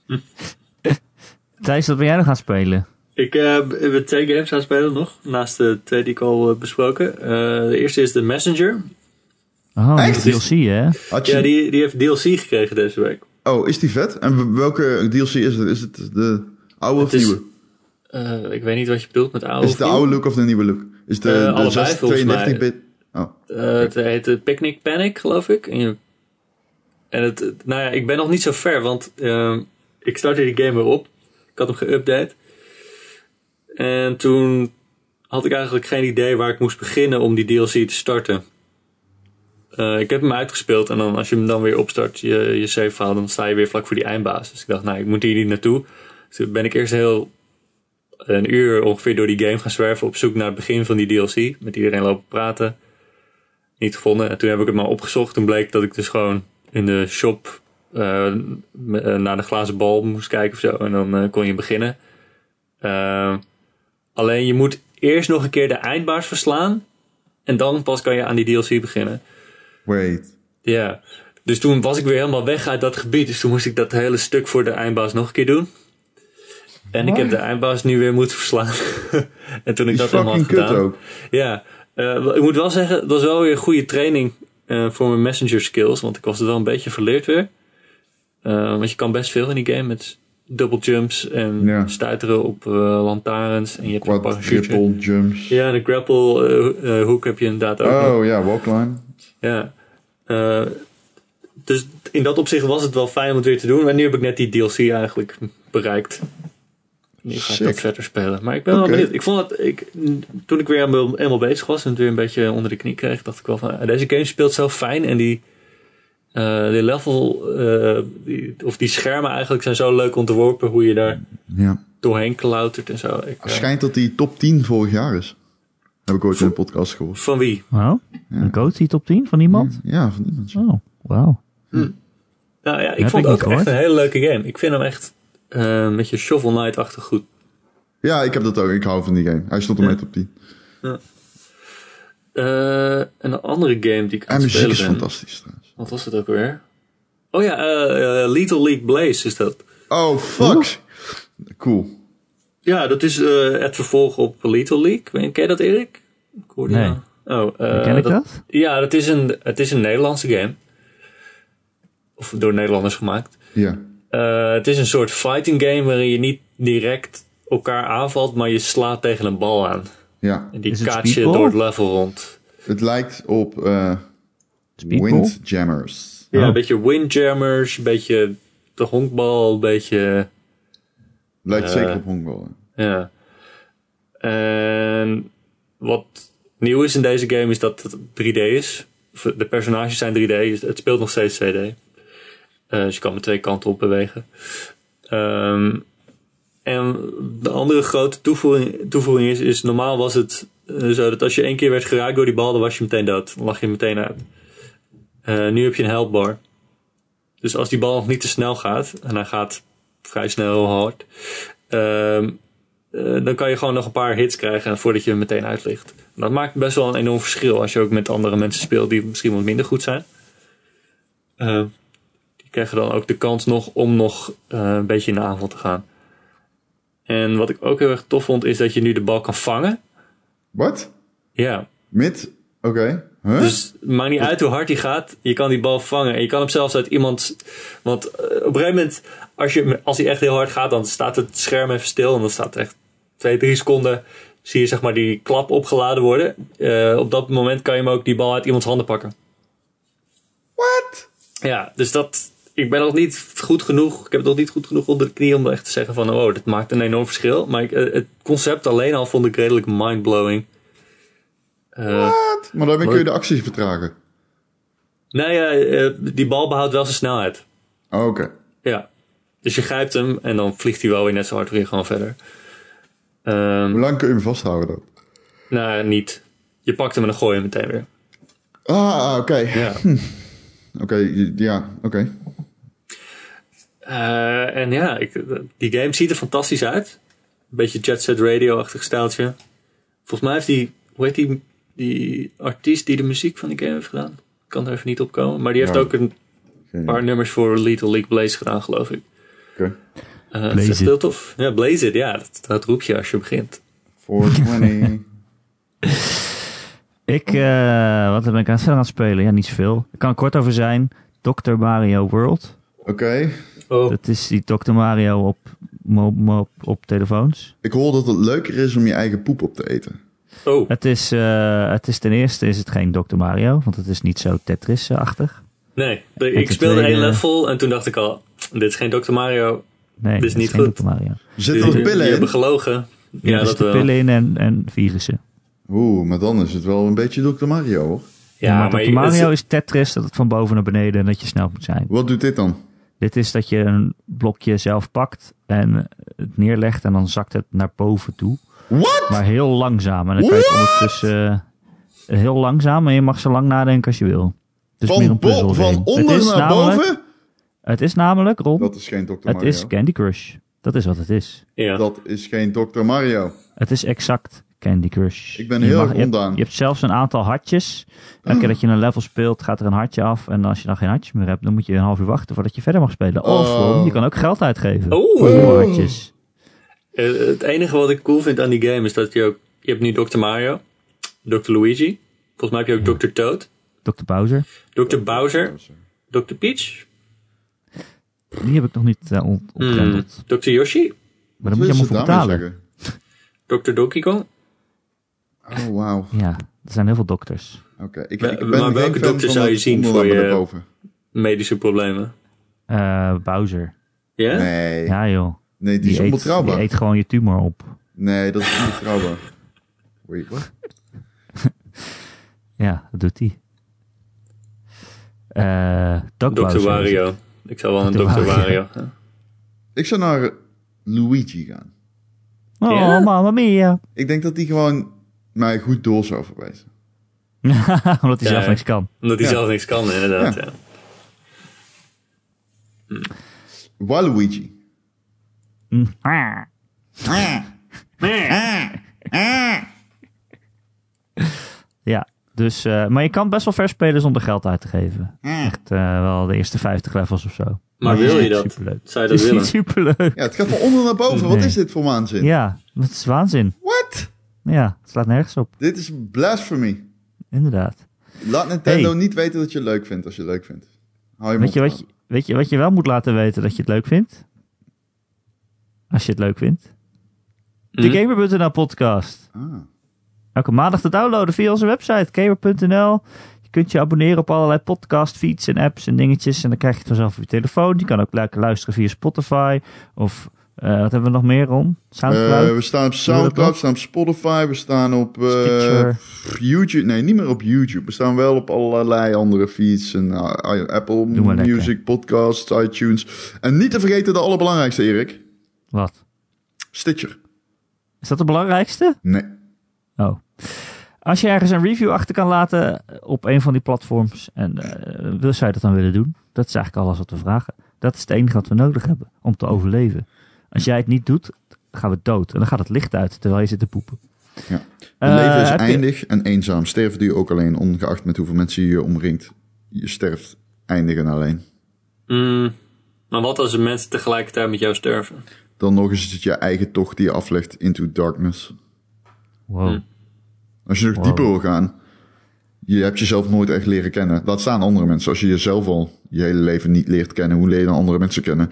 (laughs) Thijs, wat ben jij nog gaan spelen? Ik eh, heb twee games aan het spelen nog, naast de twee die ik al heb besproken. Eh, de eerste is The Messenger. Oh, Echt? DLC hè? Had je... Ja, die, die heeft DLC gekregen deze week. Oh, is die vet? En welke DLC is het? Is het de oude of is- nieuwe? Eh, ik weet niet wat je bedoelt met oude Is het de oude look of de nieuwe look? Is de, Eh, de allebei, 6 volgens 32 bit? Oh. Eh, het heet eh, Picnic Panic, geloof ik. En, je- en het, nou ja, ik ben nog niet zo ver, want eh, ik startte die game weer op. Ik had hem geüpdate. En toen had ik eigenlijk geen idee waar ik moest beginnen om die DLC te starten. Eh, ik heb hem uitgespeeld en dan als je hem dan weer opstart, je, je save file, dan sta je weer vlak voor die eindbaas. Dus ik dacht, nou, ik moet hier niet naartoe. Dus toen ben ik eerst heel een uur ongeveer door die game gaan zwerven op zoek naar het begin van die DLC. Met iedereen lopen praten. Niet gevonden. En toen heb ik het maar opgezocht. Toen bleek dat ik dus gewoon in de shop eh, eh, naar de glazen bal moest kijken of zo. En dan kon je beginnen. Eh, alleen je moet eerst nog een keer de eindbaas verslaan. En dan pas kan je aan die DLC beginnen. wait. Ja, dus toen was ik weer helemaal weg uit dat gebied. Dus toen moest ik dat hele stuk voor de eindbaas nog een keer doen. En ik heb de eindbaas nu weer moeten verslaan. (laughs) en toen ik Die dat helemaal had gedaan. ook. Ja, eh, ik moet wel zeggen, het was wel weer goede training eh, voor mijn messenger skills. Want ik was er wel een beetje verleerd weer. Eh, want je kan best veel in die game met double jumps en Ja. stuiteren op eh, lantaarns. En je hebt een Quad, parachute. triple, jumps. Ja, de grapple eh, eh, hoek heb je inderdaad ook nog. Oh ja, walkline. Ja. Dus in dat opzicht was het wel fijn om het weer te doen. Maar nu heb ik net die DLC eigenlijk bereikt. nu ga ik Sick. dat verder spelen. Maar ik ben wel benieuwd. Ik vond het, ik, toen ik weer helemaal, helemaal bezig was en het weer een beetje onder de knie kreeg, dacht ik wel van, ah, deze game speelt zo fijn en die, eh, die level, eh, die, of die schermen eigenlijk zijn zo leuk ontworpen, hoe je daar Ja. doorheen klautert en zo. Ik, Het eh, schijnt dat die top 10 vorig jaar is. Heb ik ooit in een podcast gehoord. van wie? Oh, een Goatee top 10 van iemand? Ja, van iemand. Oh, wauw. Nou ja, ik Heb vond ik het ook echt een hele leuke game. Ik vind hem echt eh, een beetje Shovel Knight-achtig goed. Ja, ik heb dat ook. Ik hou van die game. Hij stond op mijn top 10. Eh, en een andere game die ik aan En het muziek is spelen ben. fantastisch trouwens. Wat was het ook weer? Oh ja, eh, eh, Little League Blaze is dat. Oh, fuck. Cool. Ja, dat is eh, het vervolg op Little League. Ken je dat, Erik? Ik hoorde Nee. jou. Oh, eh, Ken ik dat? Ja, dat is een, het is een Nederlandse game. Of door Nederlanders gemaakt. Ja. Eh, het is een soort fighting game waarin je niet direct elkaar aanvalt, maar je slaat tegen een bal aan. Ja. En die Is het kaats je door het level rond. Het lijkt op eh Speedball? Windjammers. Ja, Oh. een beetje windjammers, een beetje de honkbal, een beetje... Lijkt Eh. zeker op honkbal. Ja. En wat nieuw is in deze game is dat het 3D is. De personages zijn 3D, dus het speelt nog steeds 2D. Eh, dus je kan met twee kanten op bewegen. Ehm, en de andere grote toevoeging, toevoeging is, is normaal was het eh, zo dat als je één keer werd geraakt door die bal, dan was je meteen dood. Dan lag je meteen uit. Eh, nu heb je een health bar. Dus als die bal nog niet te snel gaat, en hij gaat vrij snel hard, ehm, eh, dan kan je gewoon nog een paar hits krijgen voordat je er meteen uit ligt. En dat maakt best wel een enorm verschil als je ook met andere mensen speelt die misschien wat minder goed zijn. Eh, die krijgen dan ook de kans nog om nog een beetje in de aanval te gaan. En wat ik ook heel erg tof vond is dat je nu de bal kan vangen. Wat? Ja, Mid? Oké. Huh? dus het maakt niet uit hoe hard hij gaat. Je kan die bal vangen. En je kan hem zelfs uit iemand. Want eh, op een gegeven moment, als, je, als hij echt heel hard gaat, dan staat het scherm even stil. En dan staat er echt twee, drie seconden. Zie je zeg maar die klap opgeladen worden. Eh, op dat moment kan je hem ook die bal uit iemands handen pakken. What? Ja, dus dat. Ik ben nog niet goed genoeg. Ik heb het nog niet goed genoeg onder de knie om echt te zeggen van, oh, dit maakt een enorm verschil. Maar ik, eh, het concept alleen al vond ik redelijk mindblowing. Eh What? Maar daarmee kun je de actie vertragen. nee, eh, eh, die bal behoudt wel zijn snelheid. Oh, Oké. Ja. Dus je grijpt hem en dan vliegt hij wel weer net zo hard weer gewoon verder. Ehm, Hoe lang kun je hem vasthouden dan? nou, niet. Je pakt hem en dan gooi je hem meteen weer. Ah, oké. Ja. (laughs) Oké, ja, oké. Eh, en ja, ik, die game ziet er fantastisch uit. Een beetje Jet Set Radio-achtig stijltje. Volgens mij heeft die, hoe heet die, die artiest die de muziek van die game heeft gedaan? Ik kan er even niet op komen. Maar die heeft Ja. ook een paar nummers voor Little League Blaze gedaan, geloof ik. Oké. Eh het Blaze is heel tof. Ja, Blaze It, ja. Dat, dat roep je als je begint. 420. (laughs) Ik, eh, wat ben ik aan het aan het spelen? Ja, niet zoveel. Ik kan er kort over zijn. Dr. Mario World. Oké. Oh, Dat is die Dr. Mario op, mo- op telefoons. Ik hoor dat het leuker is om je eigen poep op te eten. Oh. Het is, eh, het is ten eerste is het geen Dr. Mario, want het is niet zo Tetris-achtig. Nee, de- ik speelde één level en toen dacht ik al, dit is geen Dr. Mario. Nee, Dit is niet geen goed. Dr. Mario. Zitten Jullie- er pillen jullie hebben in? gelogen. Ja, Ja, er dat zitten wel. pillen in en, en virussen. Oeh, maar dan is het wel een beetje Dr. Mario hoor. Ja, maar, Dr. je- Mario is Tetris, dat het van boven naar beneden en dat je snel moet zijn. Wat doet dit dan? Dit is dat je een blokje zelf pakt en het neerlegt en dan zakt het naar boven toe. What? Maar heel langzaam. En dan kan je het ondertussen eh, heel langzaam en je mag zo lang nadenken als je wil. Het is meer Van, een puzzel van Het onder naar namelijk- boven? Het is namelijk, Ron, Dat is geen Dr. het Mario. is Candy Crush. Dat is wat het is. Ja. Dat is geen Dr. Mario. Het is exact Candy Crush. Ik ben heel erg je hebt- ondaan. Je hebt zelfs een aantal hartjes. Elke keer dat je een level speelt, gaat er een hartje af. En als je dan geen hartjes meer hebt, dan moet je een half uur wachten voordat je verder mag spelen. Of Oh. Ron, je kan ook geld uitgeven. Oeh. Voor nieuwe hartjes. Eh, het enige wat ik cool vind aan die game is dat je ook... Je hebt nu Dr. Mario, Dr. Luigi. Volgens mij heb je ook Dr. Toad, Dr. Bowser. Dr. Bowser, Dr. Peach, Die heb ik nog niet uh, hmm, ontgrendeld. Dr. Yoshi, Maar daar moet je allemaal voor betalen. Dr. Donkey Kong. Oh, wauw. Ja, er zijn heel veel dokters. Oké. Ik, ben maar welke dokter van zou je zien voor naar je- boven. Medische problemen. Eh, Bowser. Ja? Nee. Ja joh. Nee, die, is eet, onbetrouwbaar. die eet gewoon je tumor op. Nee, dat is onbetrouwbaar. (laughs) Wait, what? (laughs) Ja, dat doet hij. Eh Doug Dr. Wario. Ik zou wel een Dr. Wario. (laughs) Ik zou naar Luigi gaan. Oh, Ja? mamma mia. Ik denk dat die gewoon mij goed door zou verwijzen. Omdat hij Ja, zelf niks kan. Omdat hij Ja. zelf niks kan, inderdaad. Ja. Ja. Waluigi. (laughs) Ja, dus, eh, maar je kan best wel vers spelen zonder geld uit te geven. Echt eh, wel de eerste 50 levels of zo. Maar het wil je dat? Superleuk. Zou je Het dat is willen? niet superleuk. Ja, het gaat van onder naar boven. Wat is dit voor waanzin? Ja, dat is waanzin. What? Ja, het slaat nergens op. Dit is blasphemy. Inderdaad. Laat Nintendo Hey. niet weten dat je het leuk vindt als je het leuk vindt. Hou je Weet je, wat je, weet je wat je wel moet laten weten dat je het leuk vindt? Als je het leuk vindt. De Hm? Gamer.nl podcast. Ah. Elke maandag te downloaden via onze website gamer.nl. Je kunt je abonneren op allerlei podcast feeds en apps en dingetjes. En dan krijg je het vanzelf op je telefoon. Je kan ook lekker luisteren via Spotify. Of eh, wat hebben we nog meer om? Soundcloud? Eh, we staan op Soundcloud, we staan op Spotify, we staan op eh. YouTube. Nee, niet meer op YouTube. We staan wel op allerlei andere feeds. En, Apple maar lekker. Music, podcasts, iTunes. En niet te vergeten de allerbelangrijkste, Erik. Wat? Stitcher. Is dat de belangrijkste? Nee. Oh. Als je ergens een review achter kan laten op een van die platforms. En eh, wil je dat dan willen doen? Dat is eigenlijk alles wat we vragen. Dat is het enige wat we nodig hebben om te overleven. Als jij het niet doet, gaan we dood. En dan gaat het licht uit terwijl je zit te poepen. Ja. Het Eh, leven is je- eindig en eenzaam. Sterven doe je ook alleen, ongeacht met hoeveel mensen je je omringt. Je sterft eindig en alleen. Mm, maar wat als er mensen tegelijkertijd met jou sterven? Dan nog eens is het je eigen tocht die je aflegt into darkness. Wow. Hm. Als je nog Wow. dieper wil gaan, je hebt jezelf nooit echt leren kennen. Laat staan andere mensen. Als je jezelf al je hele leven niet leert kennen, hoe leer je dan andere mensen kennen?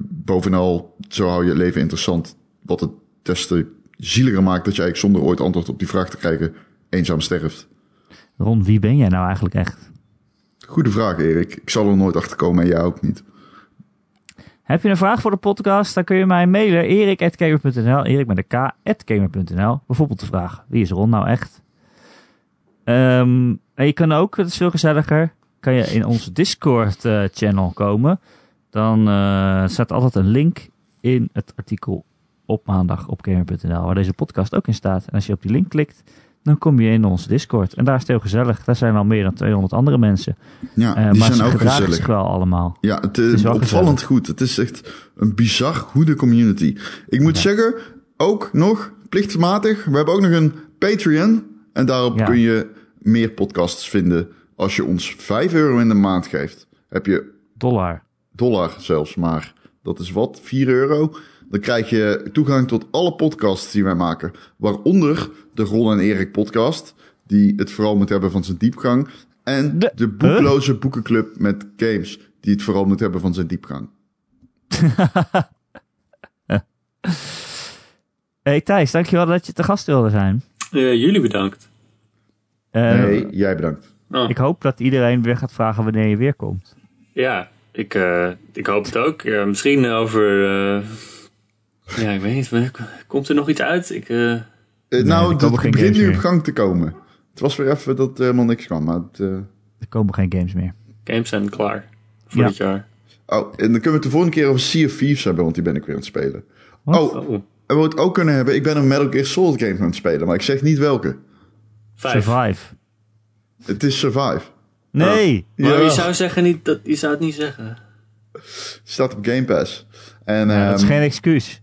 Bovenal, zo hou je het leven interessant. Wat het des te zieliger maakt dat je eigenlijk zonder ooit antwoord op die vraag te krijgen, eenzaam sterft. Ron, wie ben jij nou eigenlijk echt? Goede vraag, Erik. Ik zal er nooit achter komen en jij ook niet. Heb je een vraag voor de podcast? Dan kun je mij mailen. erik.gamer.nl Erik met een k.gamer.nl Bijvoorbeeld de vraag, wie is Ron nou echt? Ehm, en je kan ook, het is veel gezelliger, kan je in onze Discord eh, komen. Dan eh, staat altijd een link in het artikel op maandag op gamer.nl waar deze podcast ook in staat. En als je op die link klikt, dan kom je in onze Discord. En daar is het heel gezellig. Daar zijn al meer dan 200 andere mensen. Ja, Eh, die maar zijn ze ook gezellig. zich wel allemaal. Ja, het, is is opvallend goed. Het is echt een bizar goede community. Ik moet Ja. zeggen, ook nog plichtmatig, we hebben ook nog een Patreon. En daarop Ja. kun je meer podcasts vinden. Als je ons 5 euro in de maand geeft, heb je Dollar. dollar zelfs maar. Dat is wat, 4 euro. Dan krijg je toegang tot alle podcasts die wij maken. Waaronder de Ron en Erik podcast. Die het vooral moet hebben van zijn diepgang. En De- de, boekloze boekenclub met games. Die het vooral moet hebben van zijn diepgang. (laughs) Hey Thijs, dankjewel dat je te gast wilde zijn. Eh, jullie bedankt. Eh, nee, jij bedankt. Oh, Ik hoop dat iedereen weer gaat vragen wanneer je weer komt. Ja, ik, eh, ik hoop het ook. Ja, misschien over... eh, ja, ik weet niet. Komt er nog iets uit? Ik, eh, Eh, nou, komen het begint nu op gang te komen. Het was weer even dat er helemaal niks kwam. Maar het, eh, Er komen geen games meer. games zijn klaar. Voor Ja. dit jaar. Oh, en dan kunnen we het de volgende keer over Sea of Thieves hebben. Want die ben ik weer aan het spelen. Oh, Oh, en we het ook kunnen hebben. Ik ben een Metal Gear Solid game aan het spelen. Maar ik zeg niet welke. vijf. Survive. Het is Survive. Nee! Maar Ja. je zou zeggen niet... Dat, je zou het niet zeggen. Staat op Game Pass. En Ja, dat is ehm, geen excuus.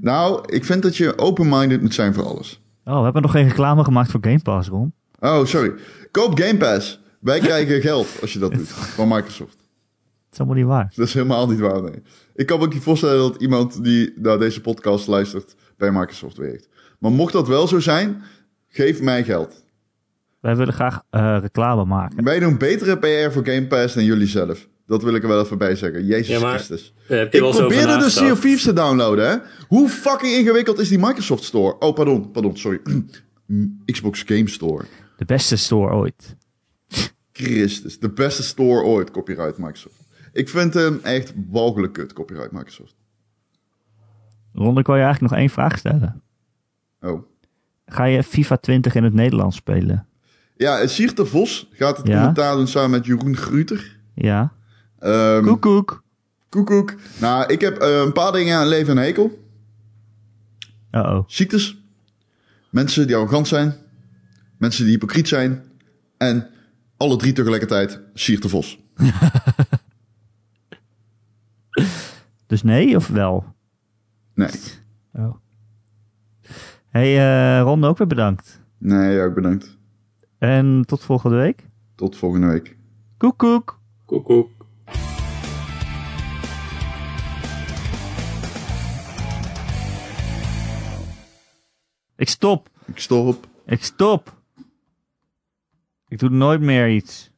Nou, ik vind dat je open-minded moet zijn voor alles. Oh, we hebben nog geen reclame gemaakt voor Game Pass, Ron. Oh, sorry. Koop Game Pass. Wij krijgen (laughs) geld als je dat doet. Van Microsoft. Dat is helemaal niet waar. Dat is helemaal niet waar, nee. Ik kan me ook niet voorstellen dat iemand die naar deze podcast luistert bij Microsoft werkt. Maar mocht dat wel zo zijn, geef mij geld. Wij willen graag eh, reclame maken. Wij doen betere PR voor Game Pass dan jullie zelf. Dat wil ik er wel even bij zeggen. Jezus Ja, maar- Christus. Eh, Ik probeerde de? Sea of Thieves te downloaden, hè? Hoe fucking ingewikkeld is die Microsoft Store? Oh, pardon, pardon, sorry. (clears throat) Xbox Game Store. De beste store ooit. Christus, de beste store ooit, copyright Microsoft. Ik vind hem echt walgelijk kut, copyright Microsoft. Ron, ik wil je eigenlijk nog één vraag stellen. Oh. Ga je FIFA 20 in het Nederlands spelen? Ja, Siert de Vos gaat het Ja? commentaar doen samen met Jeroen Gruter. Ja. Ehm Koekoek. Koekoek. Nou, ik heb eh, een paar dingen aan leven en hekel. Uh-oh. Ziektes. Mensen die arrogant zijn. Mensen die hypocriet zijn. En alle drie tegelijkertijd Siert de Vos. (laughs) Dus nee of wel? Nee. Oh. Hey eh, Ron, ook weer bedankt. Nee, ja, ook bedankt. En tot volgende week. Tot volgende week. Koekoek. Koekoek. Ik stop. Ik stop. Ik stop. Ik doe nooit meer iets.